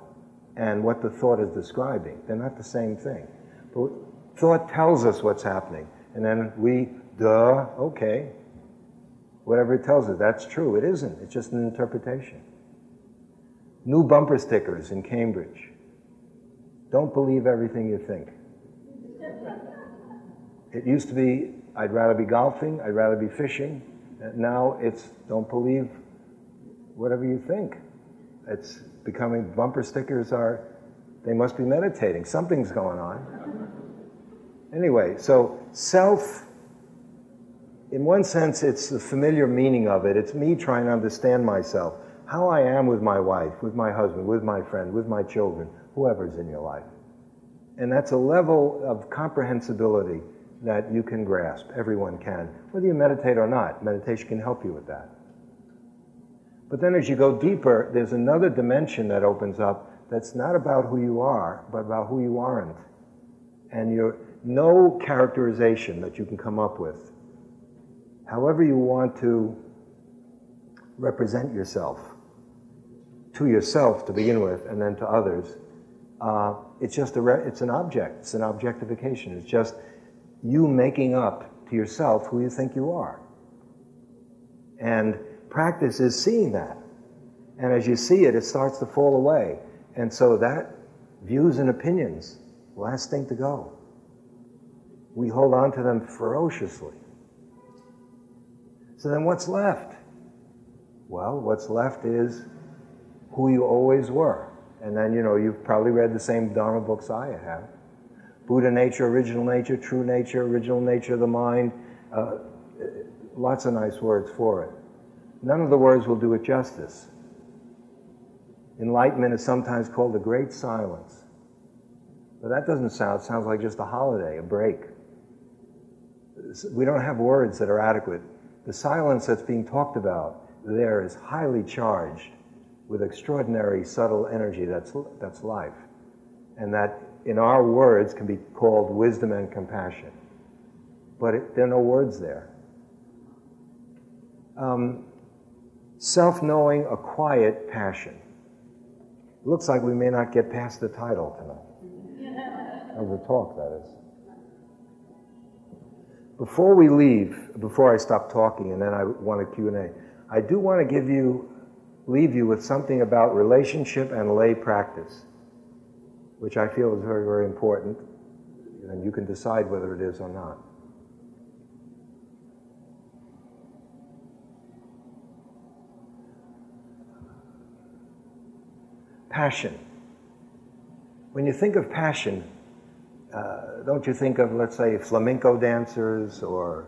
and what the thought is describing. They're not the same thing. But thought tells us what's happening. And then we, duh, okay. Whatever it tells us, that's true. It isn't. It's just an interpretation. New bumper stickers in Cambridge. Don't believe everything you think. It used to be, I'd rather be golfing, I'd rather be fishing, now it's don't believe whatever you think. It's becoming bumper stickers are they must be meditating. Something's going on. Anyway, so self in one sense it's the familiar meaning of it. It's me trying to understand myself, how I am with my wife, with my husband, with my friend, with my children, whoever's in your life. And that's a level of comprehensibility that you can grasp. Everyone can. Whether you meditate or not, meditation can help you with that. But then as you go deeper, there's another dimension that opens up that's not about who you are, but about who you aren't. And you're no characterization that you can come up with. However you want to represent yourself, to yourself to begin with, and then to others, uh, it's just a re- it's an object. It's an objectification. It's just you making up to yourself who you think you are. And practice is seeing that. And as you see it, it starts to fall away. And so that views and opinions, last thing to go. We hold on to them ferociously. So then what's left? Well, what's left is who you always were. And then, you know, you've probably read the same Dharma books I have. Buddha nature, original nature, true nature, original nature of the mind. Uh, lots of nice words for it. None of the words will do it justice. Enlightenment is sometimes called the great silence. But that doesn't sound, it sounds like just a holiday, a break. We don't have words that are adequate the silence that's being talked about there is highly charged with extraordinary subtle energy that's, that's life. And that in our words can be called wisdom and compassion. But it, there are no words there. Um, Self knowing, a quiet passion. Looks like we may not get past the title tonight. of the talk, that is. Before we leave, before I stop talking and then I want a Q&A, I do want to give you, leave you with something about relationship and lay practice, which I feel is very, very important, and you can decide whether it is or not. Passion. When you think of passion, uh, don't you think of, let's say, flamenco dancers or,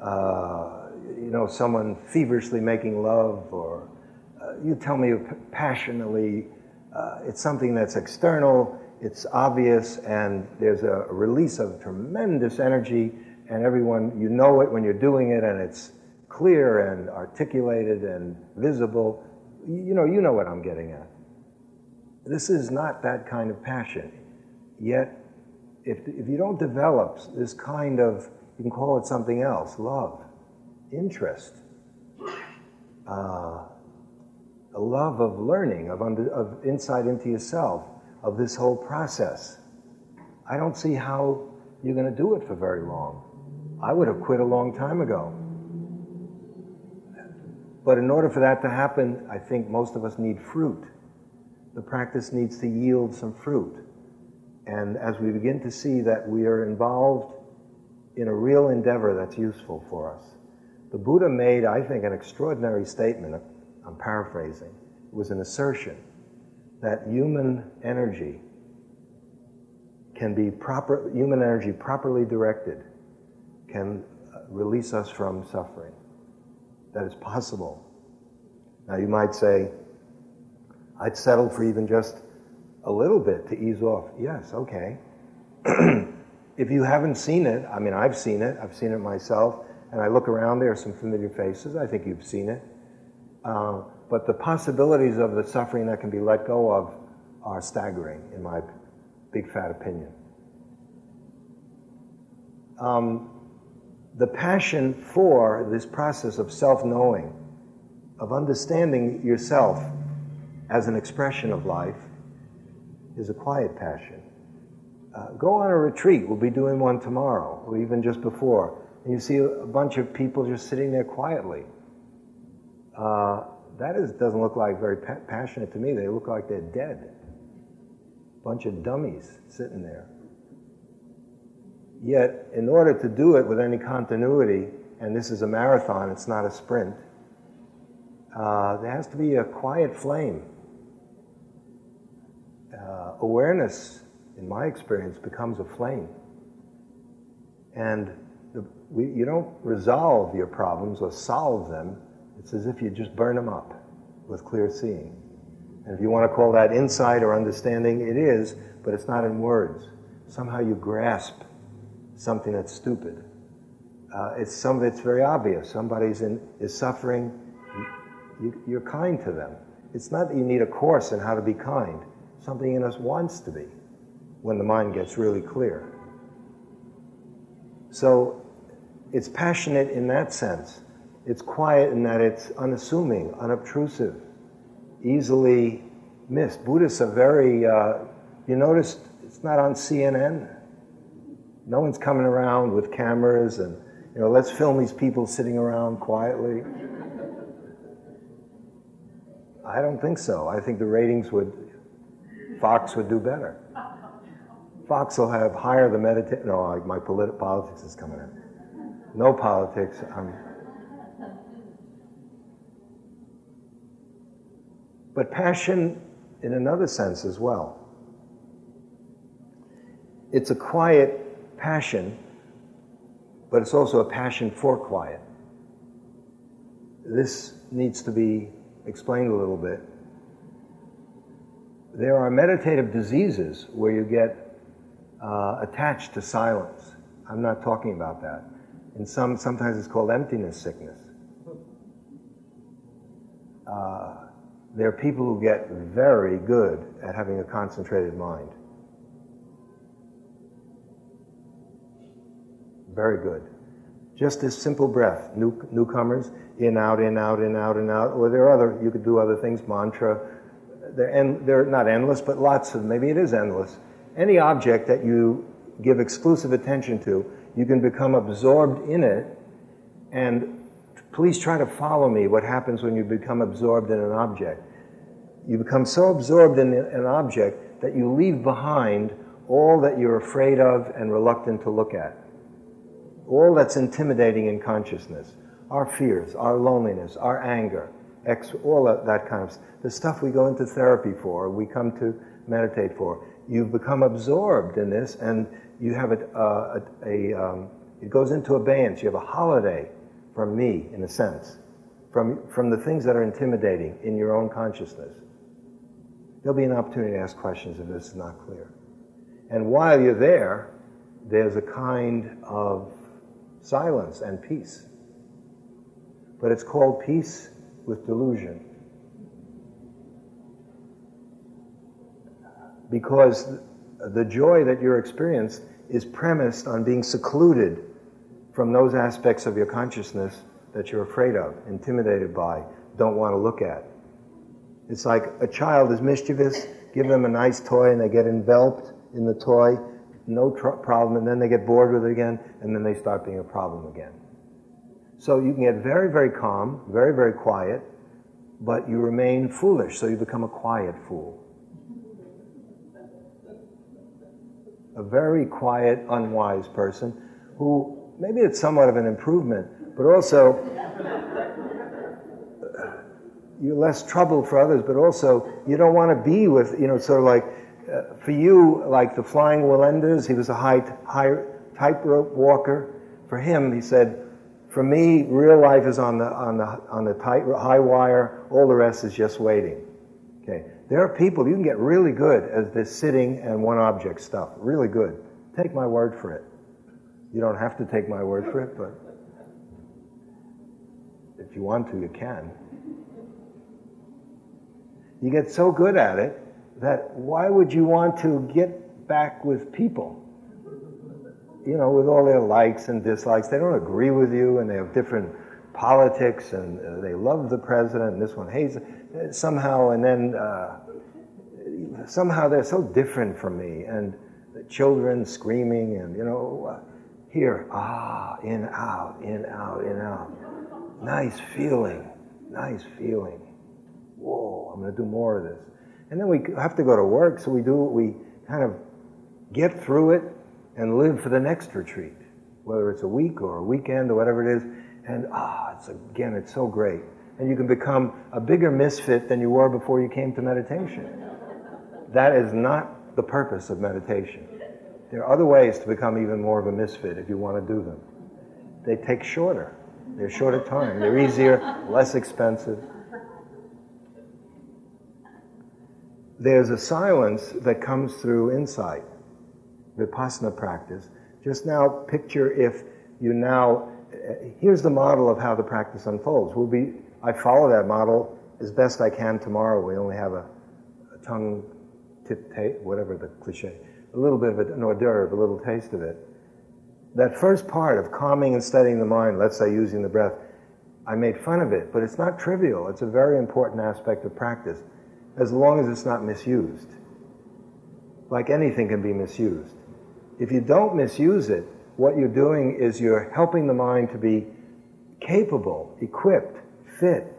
uh, you know, someone feverishly making love or uh, you tell me passionately, uh, it's something that's external, it's obvious, and there's a release of tremendous energy, and everyone, you know it when you're doing it, and it's clear and articulated and visible. You know, you know what I'm getting at. This is not that kind of passion. Yet, if, if you don't develop this kind of, you can call it something else love, interest, uh, a love of learning, of, under, of insight into yourself, of this whole process. I don't see how you're going to do it for very long. I would have quit a long time ago. But in order for that to happen, I think most of us need fruit the practice needs to yield some fruit. And as we begin to see that we are involved in a real endeavor that's useful for us, the Buddha made, I think, an extraordinary statement. I'm paraphrasing. It was an assertion that human energy can be proper, human energy properly directed can uh, release us from suffering. That is possible. Now you might say, I'd settle for even just a little bit to ease off. Yes, okay. if you haven't seen it, I mean, I've seen it, I've seen it myself, and I look around, there are some familiar faces, I think you've seen it. Uh, but the possibilities of the suffering that can be let go of are staggering, in my big fat opinion. Um, the passion for this process of self knowing, of understanding yourself as an expression of life is a quiet passion. Uh, go on a retreat. We'll be doing one tomorrow, or even just before. And you see a bunch of people just sitting there quietly. Uh, that is, doesn't look like very pa- passionate to me. They look like they're dead. Bunch of dummies sitting there. Yet, in order to do it with any continuity, and this is a marathon, it's not a sprint, uh, there has to be a quiet flame uh, awareness, in my experience, becomes a flame. And the, we, you don't resolve your problems or solve them. It's as if you just burn them up with clear seeing. And if you want to call that insight or understanding, it is, but it's not in words. Somehow you grasp something that's stupid. Uh, it's some it's very obvious. Somebody's in, is suffering. You, you're kind to them. It's not that you need a course in how to be kind something in us wants to be when the mind gets really clear. So it's passionate in that sense. It's quiet in that it's unassuming, unobtrusive, easily missed. Buddhists are very, uh, you noticed it's not on CNN. No one's coming around with cameras and, you know, let's film these people sitting around quietly. I don't think so. I think the ratings would Fox would do better. Fox will have higher the meditation. No, my politi- politics is coming in. No politics. I'm... But passion in another sense as well. It's a quiet passion, but it's also a passion for quiet. This needs to be explained a little bit there are meditative diseases where you get uh, attached to silence. I'm not talking about that. In some, sometimes it's called emptiness sickness. uh, there are people who get very good at having a concentrated mind. Very good. Just this simple breath. New, newcomers, in, out, in, out, in, out, in, out. Or there are other, you could do other things, mantra. They're, en, they're not endless, but lots of, maybe it is endless. Any object that you give exclusive attention to, you can become absorbed in it. And please try to follow me what happens when you become absorbed in an object. You become so absorbed in an object that you leave behind all that you're afraid of and reluctant to look at all that's intimidating in consciousness our fears, our loneliness, our anger, ex- all that, that kind of stuff. the stuff we go into therapy for, we come to meditate for. You've become absorbed in this, and you have a, a, a um, it goes into abeyance. You have a holiday from me, in a sense, from, from the things that are intimidating in your own consciousness. There'll be an opportunity to ask questions if this is not clear. And while you're there, there's a kind of silence and peace. But it's called peace with delusion. Because the joy that you're experiencing is premised on being secluded from those aspects of your consciousness that you're afraid of, intimidated by, don't want to look at. It's like a child is mischievous, give them a nice toy and they get enveloped in the toy no tr- problem, and then they get bored with it again, and then they start being a problem again. So you can get very, very calm, very, very quiet, but you remain foolish, so you become a quiet fool. A very quiet, unwise person who maybe it's somewhat of an improvement, but also you're less trouble for others, but also you don't want to be with, you know, sort of like uh, for you, like the flying Wallendas, he was a high, high tightrope walker. For him, he said, for me, real life is on the, on the, on the tight, high wire. All the rest is just waiting. Okay. There are people, you can get really good at this sitting and one object stuff. Really good. Take my word for it. You don't have to take my word for it, but if you want to, you can. You get so good at it that why would you want to get back with people? You know, with all their likes and dislikes, they don't agree with you and they have different politics and uh, they love the president and this one hates it. somehow and then uh, somehow they're so different from me and the children screaming and you know uh, here ah in out in out in out nice feeling nice feeling whoa i'm going to do more of this and then we have to go to work, so we do we kind of get through it and live for the next retreat, whether it's a week or a weekend or whatever it is. And ah, it's again, it's so great. And you can become a bigger misfit than you were before you came to meditation. That is not the purpose of meditation. There are other ways to become even more of a misfit if you want to do them. They take shorter. They're shorter time. They're easier, less expensive. there's a silence that comes through insight, vipassana practice. Just now, picture if you now, here's the model of how the practice unfolds. We'll be, I follow that model as best I can tomorrow. We only have a, a tongue tip, taste, whatever the cliche, a little bit of an hors d'oeuvre, a little taste of it. That first part of calming and steadying the mind, let's say using the breath, I made fun of it, but it's not trivial. It's a very important aspect of practice as long as it's not misused. Like anything can be misused. If you don't misuse it, what you're doing is you're helping the mind to be capable, equipped, fit,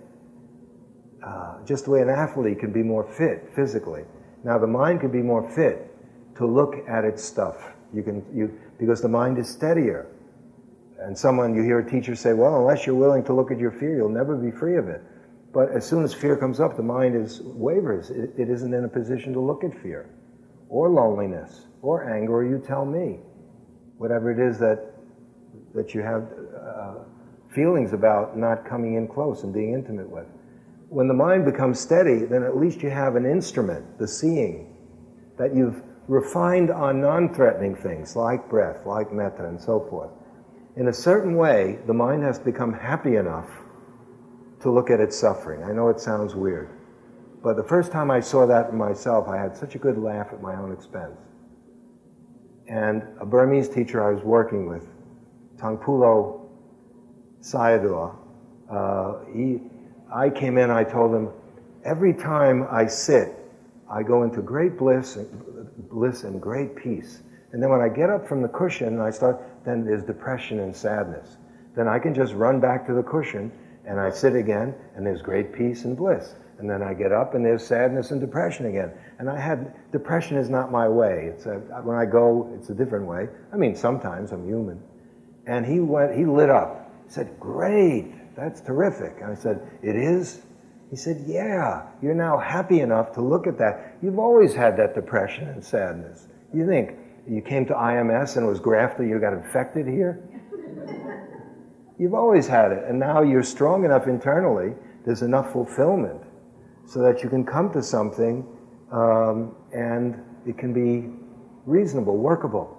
uh, just the way an athlete can be more fit physically. Now the mind can be more fit to look at its stuff. You can you because the mind is steadier. And someone you hear a teacher say, "Well, unless you're willing to look at your fear, you'll never be free of it." But as soon as fear comes up, the mind is wavers. It, it isn't in a position to look at fear, or loneliness, or anger, or you tell me, whatever it is that that you have uh, feelings about not coming in close and being intimate with. When the mind becomes steady, then at least you have an instrument, the seeing, that you've refined on non-threatening things like breath, like metta, and so forth. In a certain way, the mind has become happy enough to look at its suffering. I know it sounds weird. But the first time I saw that in myself, I had such a good laugh at my own expense. And a Burmese teacher I was working with, Taungpulu Sayadaw, uh, he, I came in, I told him, every time I sit, I go into great bliss, bliss and great peace. And then when I get up from the cushion, and I start, then there's depression and sadness. Then I can just run back to the cushion and I sit again, and there's great peace and bliss. And then I get up and there's sadness and depression again. And I had, depression is not my way. It's a, when I go, it's a different way. I mean, sometimes I'm human. And he went, he lit up. He said, Great, that's terrific. And I said, It is? He said, Yeah, you're now happy enough to look at that. You've always had that depression and sadness. You think you came to IMS and it was grafted, you got infected here? You've always had it, and now you're strong enough internally, there's enough fulfillment so that you can come to something um, and it can be reasonable, workable.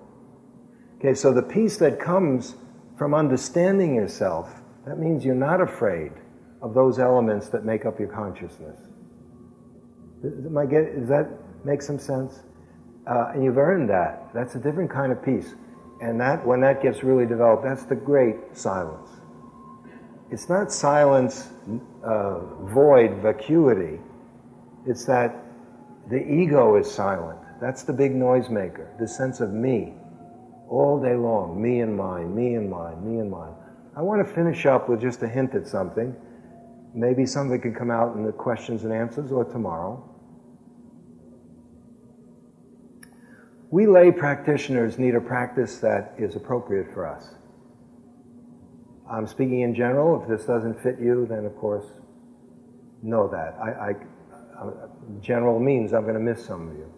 Okay, so the peace that comes from understanding yourself, that means you're not afraid of those elements that make up your consciousness. Get, does that make some sense? Uh, and you've earned that. That's a different kind of peace. And that, when that gets really developed, that's the great silence. It's not silence, uh, void, vacuity. It's that the ego is silent. That's the big noisemaker, the sense of me, all day long, me and mine, me and mine, me and mine. I want to finish up with just a hint at something. Maybe something can come out in the questions and answers or tomorrow. We lay practitioners need a practice that is appropriate for us. I'm speaking in general. If this doesn't fit you, then of course, know that. I, I uh, general means I'm going to miss some of you.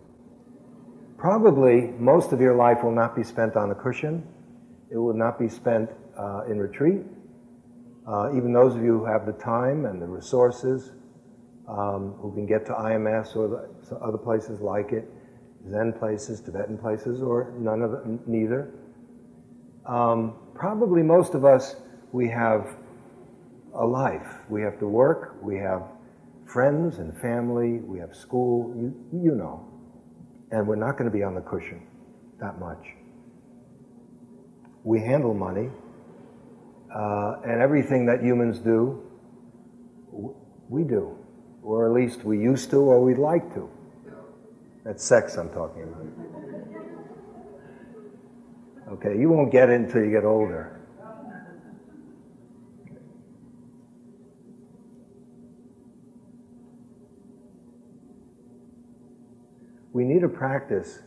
Probably most of your life will not be spent on a cushion. It will not be spent uh, in retreat. Uh, even those of you who have the time and the resources, um, who can get to IMS or the, other places like it, Zen places, Tibetan places, or none of them, neither. Um, probably most of us, we have a life. We have to work, we have friends and family, we have school, you, you know. And we're not going to be on the cushion that much. We handle money, uh, and everything that humans do, we do. Or at least we used to, or we'd like to. That's sex I'm talking about. Okay, you won't get it until you get older. We need a practice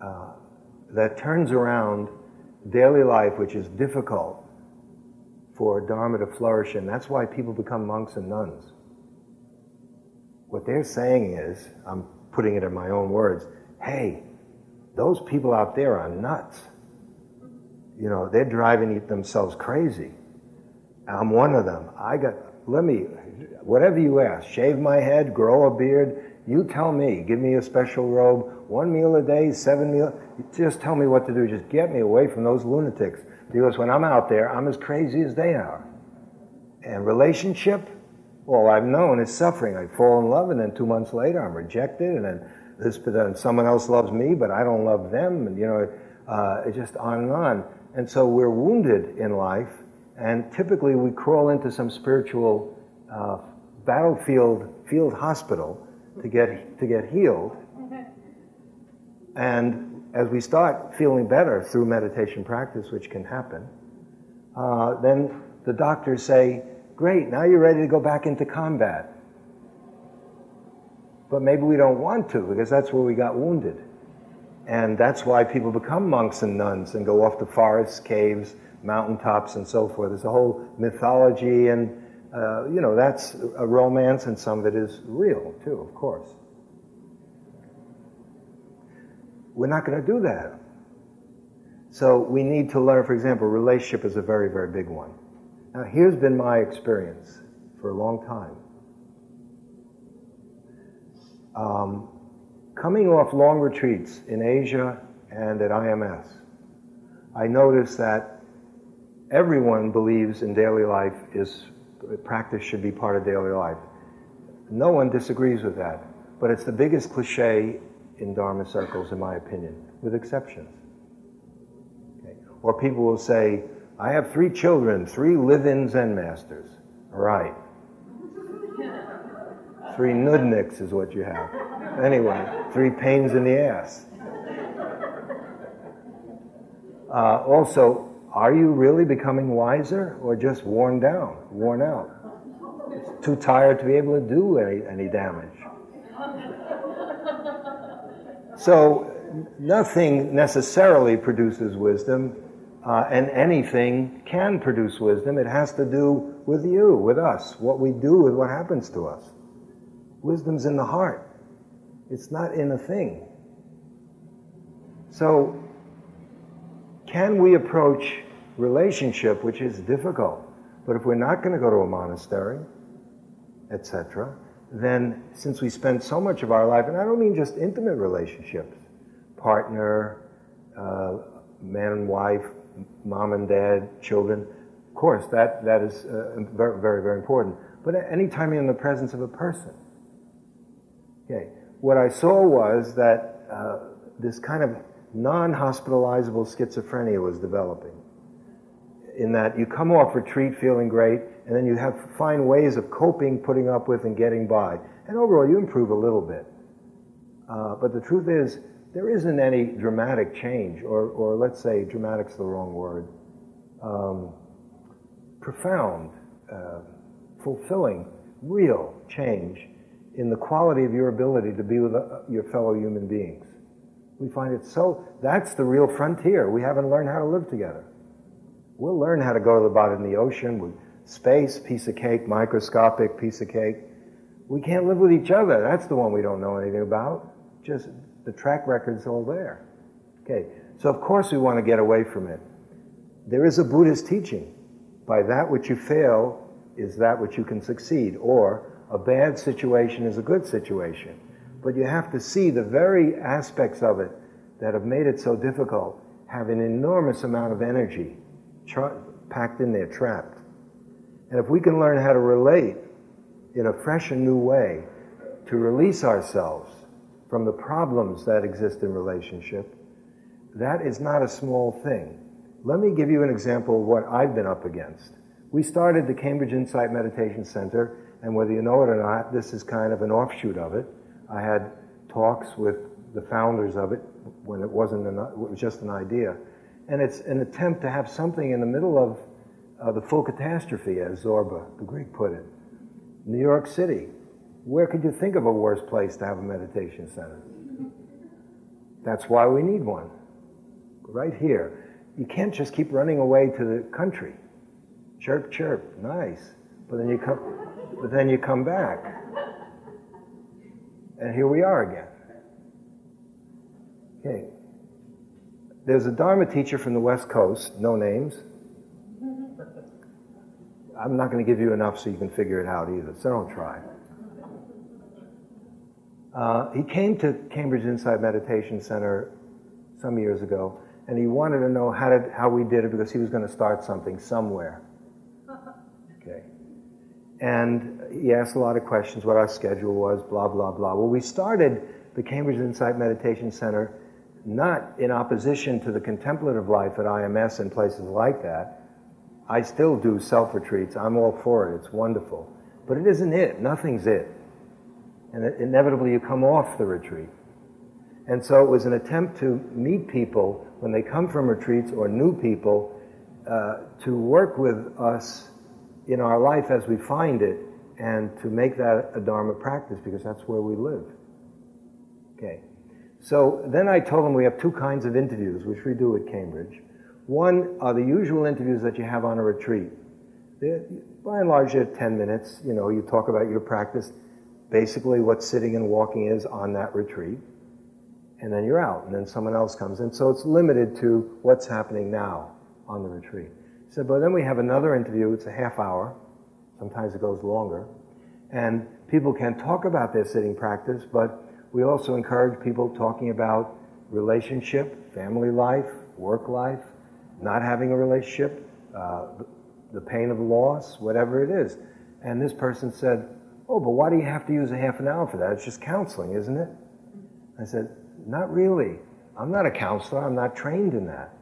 uh, that turns around daily life, which is difficult for Dharma to flourish in. That's why people become monks and nuns. What they're saying is, I'm putting it in my own words, hey, those people out there are nuts. You know, they're driving themselves crazy. I'm one of them. I got, let me, whatever you ask, shave my head, grow a beard, you tell me, give me a special robe, one meal a day, seven meals, just tell me what to do. Just get me away from those lunatics. Because when I'm out there, I'm as crazy as they are. And relationship, all I've known is suffering. I fall in love, and then two months later, I'm rejected, and then this, but then someone else loves me, but I don't love them, and you know, uh, it's just on and on. And so we're wounded in life, and typically we crawl into some spiritual uh, battlefield, field hospital to get to get healed. And as we start feeling better through meditation practice, which can happen, uh, then the doctors say, Great, now you're ready to go back into combat. But maybe we don't want to because that's where we got wounded. And that's why people become monks and nuns and go off to forests, caves, mountaintops, and so forth. There's a whole mythology, and uh, you know, that's a romance, and some of it is real too, of course. We're not going to do that. So we need to learn, for example, relationship is a very, very big one. Now, here's been my experience for a long time. Um, coming off long retreats in Asia and at IMS, I noticed that everyone believes in daily life is practice should be part of daily life. No one disagrees with that, but it's the biggest cliche in Dharma circles, in my opinion, with exceptions. Okay. Or people will say, I have three children, three live in Zen masters. All right. Three nudniks is what you have. Anyway, three pains in the ass. Uh, also, are you really becoming wiser or just worn down, worn out? Too tired to be able to do any, any damage. So, nothing necessarily produces wisdom, uh, and anything can produce wisdom. It has to do with you, with us, what we do with what happens to us. Wisdom's in the heart, it's not in a thing. So, can we approach relationship, which is difficult, but if we're not going to go to a monastery, etc., then since we spend so much of our life, and I don't mean just intimate relationships, partner, uh, man and wife, mom and dad, children, of course, that, that is uh, very, very, important. But anytime you're in the presence of a person, okay, what I saw was that uh, this kind of non-hospitalizable schizophrenia was developing. In that you come off retreat feeling great, and then you have find ways of coping, putting up with, and getting by. And overall, you improve a little bit. Uh, but the truth is, there isn't any dramatic change, or, or let's say dramatic's the wrong word, um, profound, uh, fulfilling, real change in the quality of your ability to be with uh, your fellow human beings. We find it so, that's the real frontier. We haven't learned how to live together. We'll learn how to go to the bottom of the ocean with space, piece of cake, microscopic piece of cake. We can't live with each other. That's the one we don't know anything about. Just the track record's all there. Okay, so of course we want to get away from it. There is a Buddhist teaching. By that which you fail is that which you can succeed, or a bad situation is a good situation. But you have to see the very aspects of it that have made it so difficult have an enormous amount of energy tra- packed in there, trapped. And if we can learn how to relate in a fresh and new way to release ourselves from the problems that exist in relationship, that is not a small thing. Let me give you an example of what I've been up against. We started the Cambridge Insight Meditation Center, and whether you know it or not, this is kind of an offshoot of it. I had talks with the founders of it when it wasn't an, it was just an idea. And it's an attempt to have something in the middle of uh, the full catastrophe, as Zorba, the Greek, put it. New York City. Where could you think of a worse place to have a meditation center? That's why we need one. Right here. You can't just keep running away to the country. Chirp, chirp, nice. But then you come, but then you come back. And here we are again. Okay. There's a Dharma teacher from the West Coast, no names. I'm not going to give you enough so you can figure it out either, so don't try. Uh, he came to Cambridge Insight Meditation Center some years ago, and he wanted to know how, did, how we did it because he was going to start something somewhere. Okay. And he asked a lot of questions, what our schedule was, blah, blah, blah. Well, we started the Cambridge Insight Meditation Center not in opposition to the contemplative life at IMS and places like that. I still do self retreats. I'm all for it. It's wonderful. But it isn't it. Nothing's it. And it, inevitably you come off the retreat. And so it was an attempt to meet people when they come from retreats or new people uh, to work with us in our life as we find it and to make that a Dharma practice because that's where we live. Okay. So then I told them we have two kinds of interviews, which we do at Cambridge. One are the usual interviews that you have on a retreat. They're, by and large, they're 10 minutes. You know, you talk about your practice, basically what sitting and walking is on that retreat, and then you're out, and then someone else comes. And so it's limited to what's happening now on the retreat. So, but then we have another interview, it's a half hour, sometimes it goes longer, and people can talk about their sitting practice, but we also encourage people talking about relationship, family life, work life, not having a relationship, uh, the pain of loss, whatever it is. And this person said, Oh, but why do you have to use a half an hour for that? It's just counseling, isn't it? I said, Not really. I'm not a counselor. I'm not trained in that.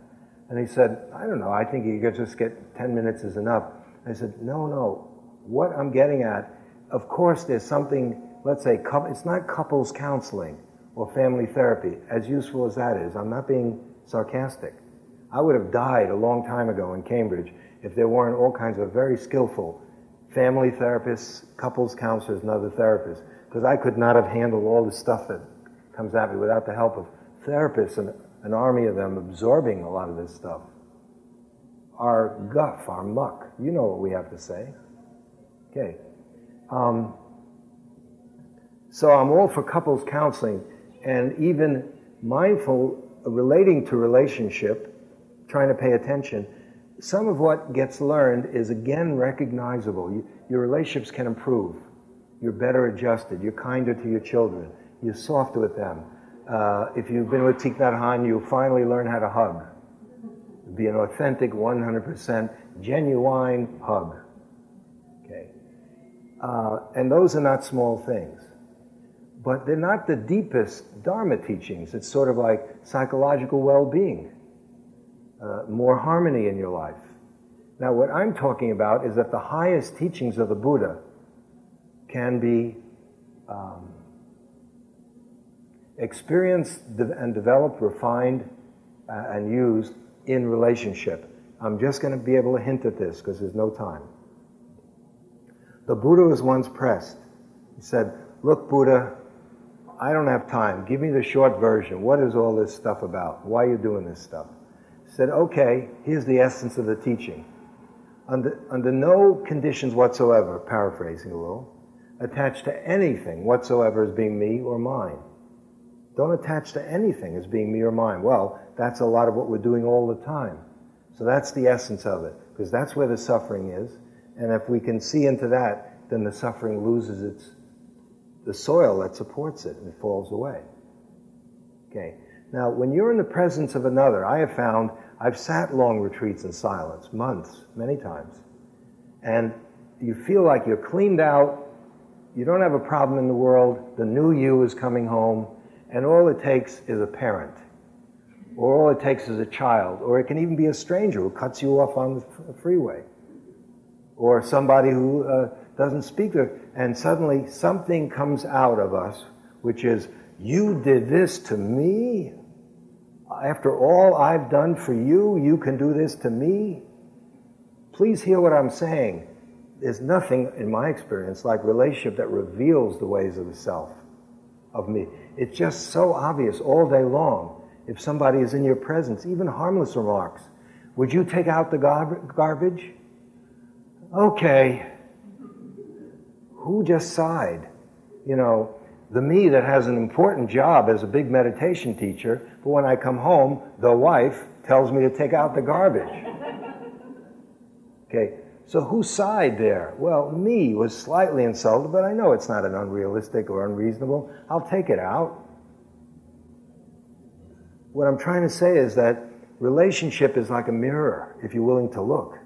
And he said, I don't know. I think you could just get 10 minutes is enough. I said, No, no. What I'm getting at, of course, there's something, let's say, it's not couples counseling or family therapy, as useful as that is. I'm not being sarcastic. I would have died a long time ago in Cambridge if there weren't all kinds of very skillful family therapists, couples counselors, and other therapists, because I could not have handled all the stuff that comes at me without the help of therapists and an army of them absorbing a lot of this stuff. Our guff, our muck, you know what we have to say. Okay. Um, so I'm all for couples counseling and even mindful relating to relationship, trying to pay attention some of what gets learned is again recognizable. You, your relationships can improve. You're better adjusted. You're kinder to your children. You're softer with them. Uh, if you've been with Thich Nhat Hanh, you'll finally learn how to hug. Be an authentic, 100% genuine hug. Okay. Uh, and those are not small things. But they're not the deepest Dharma teachings. It's sort of like psychological well being uh, more harmony in your life. Now, what I'm talking about is that the highest teachings of the Buddha can be um, experienced and developed, refined, uh, and used in relationship. I'm just going to be able to hint at this because there's no time. The Buddha was once pressed. He said, Look, Buddha, I don't have time. Give me the short version. What is all this stuff about? Why are you doing this stuff? said, okay, here's the essence of the teaching. Under, under no conditions whatsoever, paraphrasing a little, attach to anything whatsoever as being me or mine. Don't attach to anything as being me or mine. Well, that's a lot of what we're doing all the time. So that's the essence of it, because that's where the suffering is. And if we can see into that, then the suffering loses its the soil that supports it and it falls away. Okay. Now, when you're in the presence of another, I have found I've sat long retreats in silence, months, many times, and you feel like you're cleaned out, you don't have a problem in the world, the new you is coming home, and all it takes is a parent, or all it takes is a child, or it can even be a stranger who cuts you off on the freeway, or somebody who uh, doesn't speak to, and suddenly something comes out of us, which is, you did this to me? after all I've done for you, you can do this to me? Please hear what I'm saying. There's nothing, in my experience, like relationship that reveals the ways of the self, of me. It's just so obvious all day long. If somebody is in your presence, even harmless remarks, would you take out the gar- garbage? Okay. Who just sighed? You know, the me that has an important job as a big meditation teacher, but when I come home, the wife tells me to take out the garbage. Okay, so who sighed there? Well, me was slightly insulted, but I know it's not an unrealistic or unreasonable. I'll take it out. What I'm trying to say is that relationship is like a mirror if you're willing to look.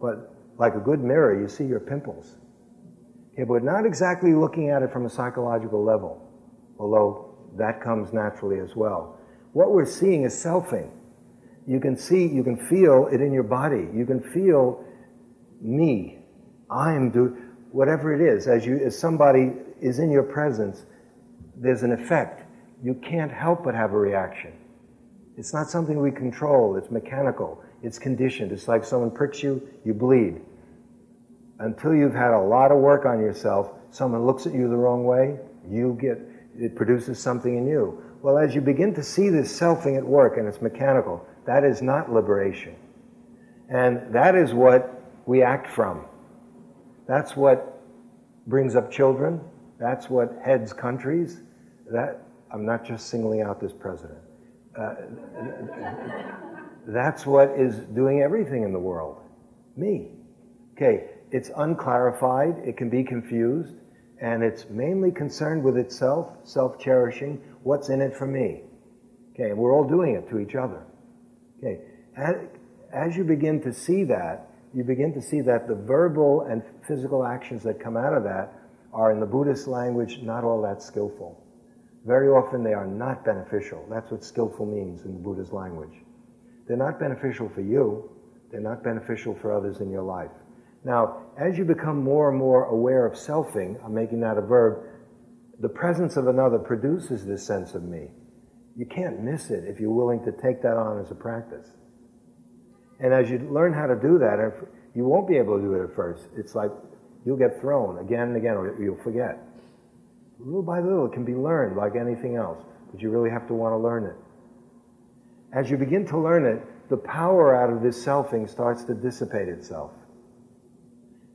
But like a good mirror, you see your pimples. Okay, but not exactly looking at it from a psychological level, although that comes naturally as well. What we're seeing is selfing. You can see, you can feel it in your body. You can feel me. I am do whatever it is. As you, as somebody is in your presence, there's an effect. You can't help but have a reaction. It's not something we control. It's mechanical. It's conditioned. It's like someone pricks you, you bleed until you've had a lot of work on yourself, someone looks at you the wrong way, you get, it produces something in you. Well, as you begin to see this selfing at work and it's mechanical, that is not liberation. And that is what we act from. That's what brings up children. That's what heads countries. That, I'm not just singling out this president. Uh, that's what is doing everything in the world. Me. Okay, it's unclarified, it can be confused, and it's mainly concerned with itself, self cherishing, what's in it for me. Okay, we're all doing it to each other. Okay, as you begin to see that, you begin to see that the verbal and physical actions that come out of that are, in the Buddhist language, not all that skillful. Very often they are not beneficial. That's what skillful means in the Buddhist language. They're not beneficial for you, they're not beneficial for others in your life. Now, as you become more and more aware of selfing, I'm making that a verb, the presence of another produces this sense of me. You can't miss it if you're willing to take that on as a practice. And as you learn how to do that, you won't be able to do it at first. It's like you'll get thrown again and again, or you'll forget. Little by little, it can be learned like anything else, but you really have to want to learn it. As you begin to learn it, the power out of this selfing starts to dissipate itself.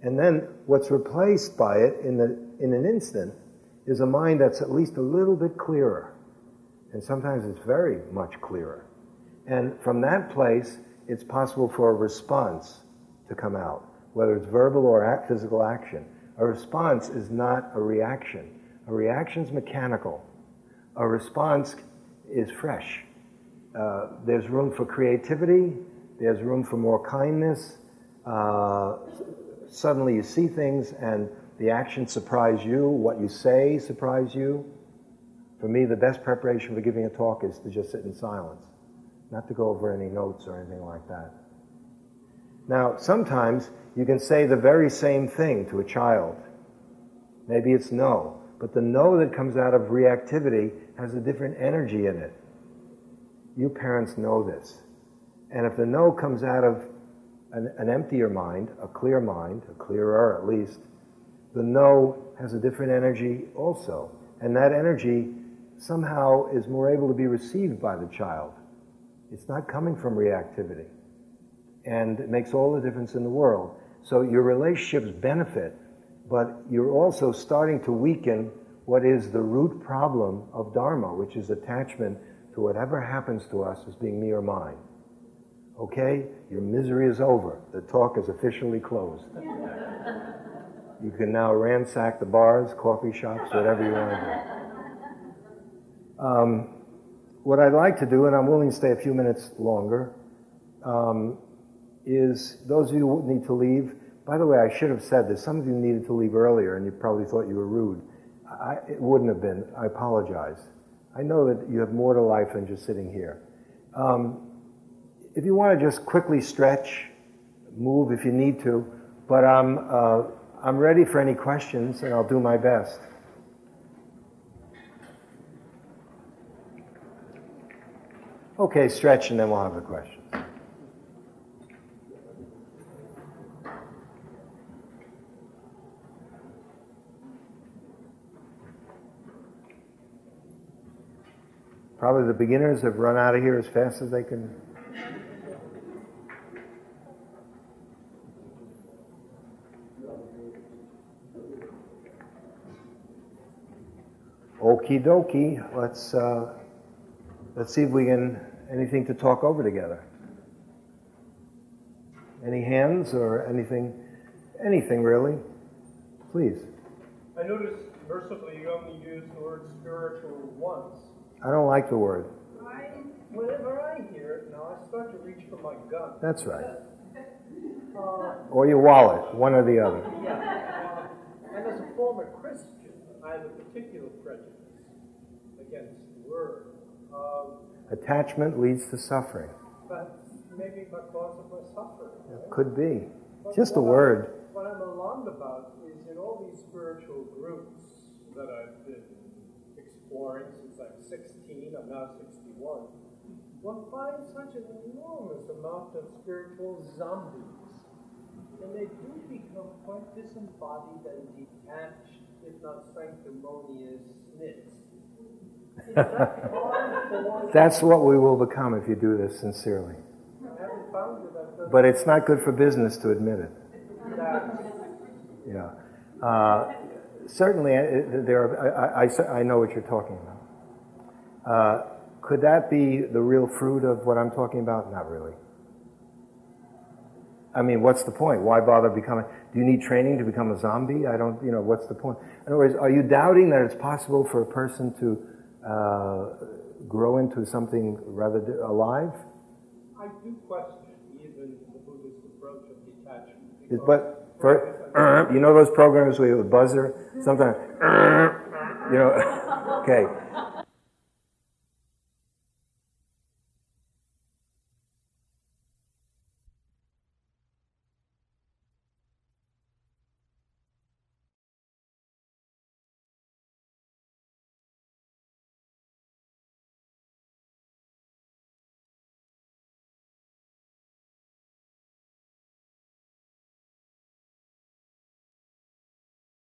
And then what's replaced by it in, the, in an instant is a mind that's at least a little bit clearer. And sometimes it's very much clearer. And from that place, it's possible for a response to come out, whether it's verbal or physical action. A response is not a reaction. A reaction is mechanical. A response is fresh. Uh, there's room for creativity. There's room for more kindness. Uh, suddenly you see things and the actions surprise you. What you say surprise you. For me, the best preparation for giving a talk is to just sit in silence not to go over any notes or anything like that. Now, sometimes you can say the very same thing to a child. Maybe it's no, but the no that comes out of reactivity has a different energy in it. You parents know this. And if the no comes out of an, an emptier mind, a clear mind, a clearer at least, the no has a different energy also. And that energy somehow is more able to be received by the child. It's not coming from reactivity. And it makes all the difference in the world. So your relationships benefit, but you're also starting to weaken what is the root problem of Dharma, which is attachment to whatever happens to us as being me or mine. Okay? Your misery is over. The talk is officially closed. you can now ransack the bars, coffee shops, whatever you want to do. Um, what I'd like to do, and I'm willing to stay a few minutes longer, um, is those of you who need to leave. By the way, I should have said this. Some of you needed to leave earlier, and you probably thought you were rude. I, it wouldn't have been. I apologize. I know that you have more to life than just sitting here. Um, if you want to just quickly stretch, move if you need to, but I'm, uh, I'm ready for any questions, and I'll do my best. Okay, stretch and then we'll have the questions. Probably the beginners have run out of here as fast as they can. Okie dokie, let's, uh, let's see if we can anything to talk over together? Any hands or anything? Anything really? Please.
I noticed mercifully you only use the word spiritual once.
I don't like the word.
I, whenever I hear it now, I start to reach for my gun.
That's right. Uh, or your wallet, one or the other.
Yeah. Uh, and as a former Christian, I have a particular prejudice against the word.
Um, Attachment leads to suffering.
But maybe because of my suffering. Right?
Could be. But Just a word.
I'm, what I'm alarmed about is in all these spiritual groups that I've been exploring since I'm 16, I'm now 61, one finds such an enormous amount of spiritual zombies. And they do become quite disembodied and detached, if not sanctimonious, snits.
That's what we will become if you do this sincerely. But it's not good for business to admit it. Yeah. Uh, certainly, uh, there are, I, I, I, know what you're talking about. Uh, could that be the real fruit of what I'm talking about? Not really. I mean, what's the point? Why bother becoming? Do you need training to become a zombie? I don't, you know, what's the point? In other words, are you doubting that it's possible for a person to uh, grow into something rather alive?
I do question even the Buddhist approach of detachment.
Is- But, for, you know those programs where you have a buzzer? Sometimes, you know, okay.